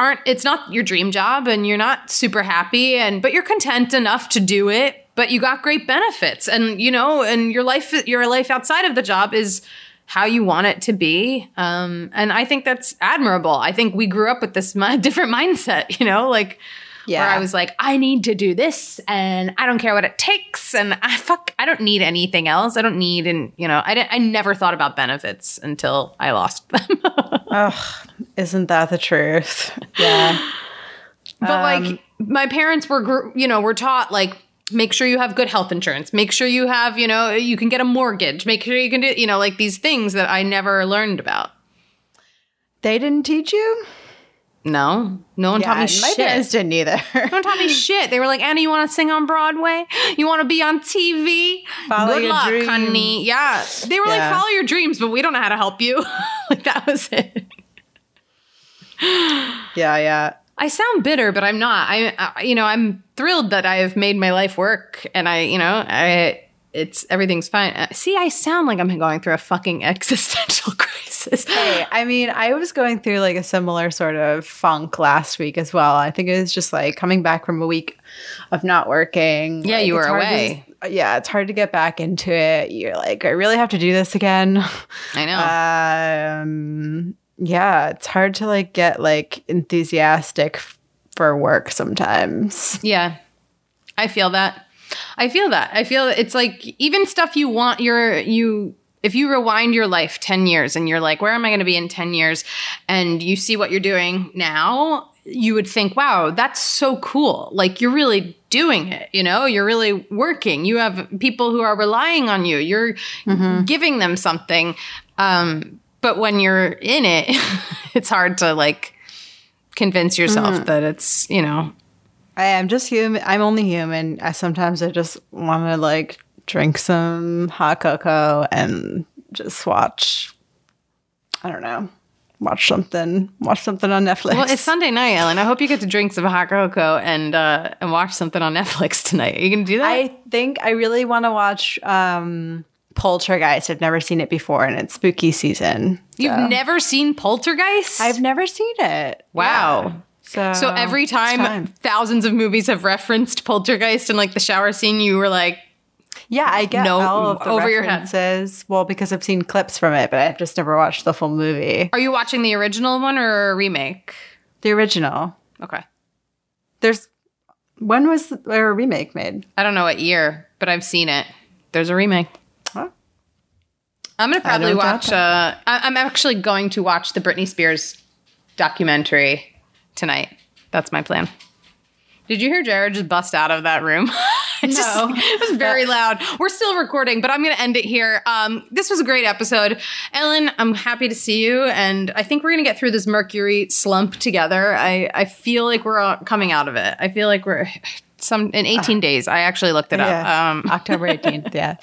aren't it's not your dream job and you're not super happy and but you're content enough to do it but you got great benefits. And you know and your life your life outside of the job is how you want it to be. Um, and i think that's admirable. I think we grew up with this different mindset you know like where i was like i need to do this and i don't care what it takes and i fuck i don't need anything else i don't need and you know i didn't i never thought about benefits until i lost them Ugh,
Isn't that the truth? Yeah.
But like um, my parents were, you know, were taught like make sure you have good health insurance, make sure you have, you know, you can get a mortgage, make sure you can do, you know, like these things that I never learned about.
they didn't teach you?
No, no one taught me
my
shit.
parents didn't either.
no one taught me shit. They were like, Anna, you want to sing on Broadway? You want to be on TV?
Follow
Good
your
luck,
dreams."
honey. Yeah. They were like, follow your dreams, but we don't know how to help you. like that was it.
yeah, yeah.
I sound bitter, but I'm not. I, I, you know, I'm thrilled that I have made my life work, and I, you know, I, it's everything's fine. Uh, See, I sound like I'm going through a fucking existential crisis.
Hey, I mean, I was going through like a similar sort of funk last week as well. I think it was just like coming back from a week of not working.
Yeah,
Like,
you were
hard to
away.
yeah, it's hard to get back into it. You're like, I really have to do this again.
I know.
um, yeah, it's hard to like get like enthusiastic f- for work sometimes.
yeah, I feel that. I feel that. I feel it's like even stuff you want your you if you rewind your life 10 years and you're like where am I going to be in 10 years and you see what you're doing now, you would think, "Wow, that's so cool." Like you're really doing it, you know? You're really working. You have people who are relying on you. You're giving them something. Um but when you're in it, it's hard to like convince yourself that it's, you know,
I am just human. I'm only human. I sometimes I just want to like drink some hot cocoa and just watch. I don't know. Watch something. Watch something on Netflix.
Well, it's Sunday night, Ellen. I hope you get to drink some hot cocoa and uh, and watch something on Netflix tonight. Are you gonna do that?
I think I really want to watch um, Poltergeist. I've never seen it before, and it's spooky season.
You've never seen Poltergeist?
I've never seen it.
wow.
Yeah. So,
So every time, thousands of movies have referenced Poltergeist and like the shower scene, you were like,
yeah, I get
No,
all of the
over your head.
references. Well, because I've seen clips from it, but I've just never watched the full movie.
"Are you watching the original one or a remake?"
The original.
Okay,
There's when was there a remake made?
I don't know what year, but I've seen it. There's a remake.
Huh?
I'm gonna probably watch. Uh, I- I'm actually going to watch the Britney Spears documentary tonight. That's my plan. Did you hear Jared just bust out of that room? It just-
No.
it was very loud. We're still recording, but I'm going to end it here. Um, this was a great episode, Ellen. I'm happy to see you, and I think we're going to get through this Mercury slump together. I I feel like we're coming out of it. I feel like we're some in 18 days. I actually looked it up. Um,
October 18th. Yeah.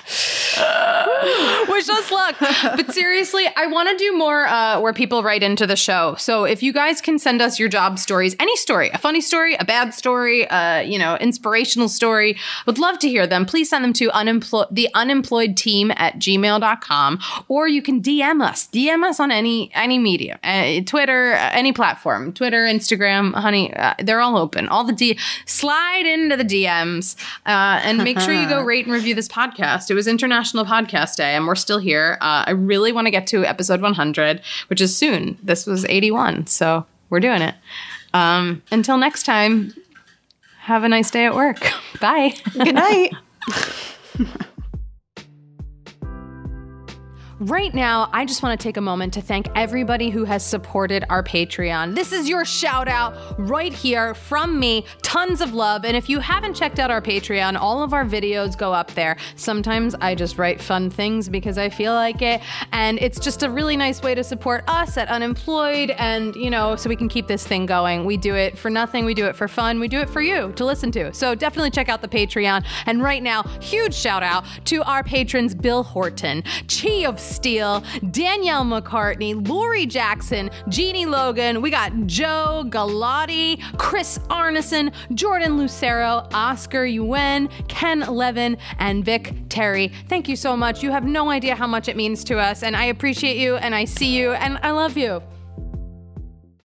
Wish us luck. But seriously, I want to do more uh, where people write into the show. So if you guys can send us your job stories, any story, a funny story, a bad story, uh, you know, inspirational story, would love to hear them. Please send them to unemployed the unemployed team at gmail.com or you can DM us. DM us on any any media, uh, Twitter, uh, any platform, Twitter, Instagram, honey, uh, they're all open. All the D slide into the DMs uh, and make sure you go rate and review this podcast. It was International Podcast Day, and we're still here. Uh, I really want to get to episode 100, which is soon. This was 81, so we're doing it. Um, until next time, have a nice day at work. Bye.
Good night.
Right now, I just want to take a moment to thank everybody who has supported our Patreon. This is your shout out right here from me. Tons of love. And if you haven't checked out our Patreon, all of our videos go up there. Sometimes I just write fun things because I feel like it. And it's just a really nice way to support us at Unemployed and, you know, so we can keep this thing going. We do it for nothing, we do it for fun, we do it for you to listen to. So definitely check out the Patreon. And right now, huge shout out to our patrons Bill Horton, Chi of Steel, Danielle McCartney, Lori Jackson, Jeannie Logan. We got Joe Galati, Chris Arneson, Jordan Lucero, Oscar Yuen, Ken Levin, and Vic Terry. Thank you so much. You have no idea how much it means to us, and I appreciate you, and I see you, and I love you.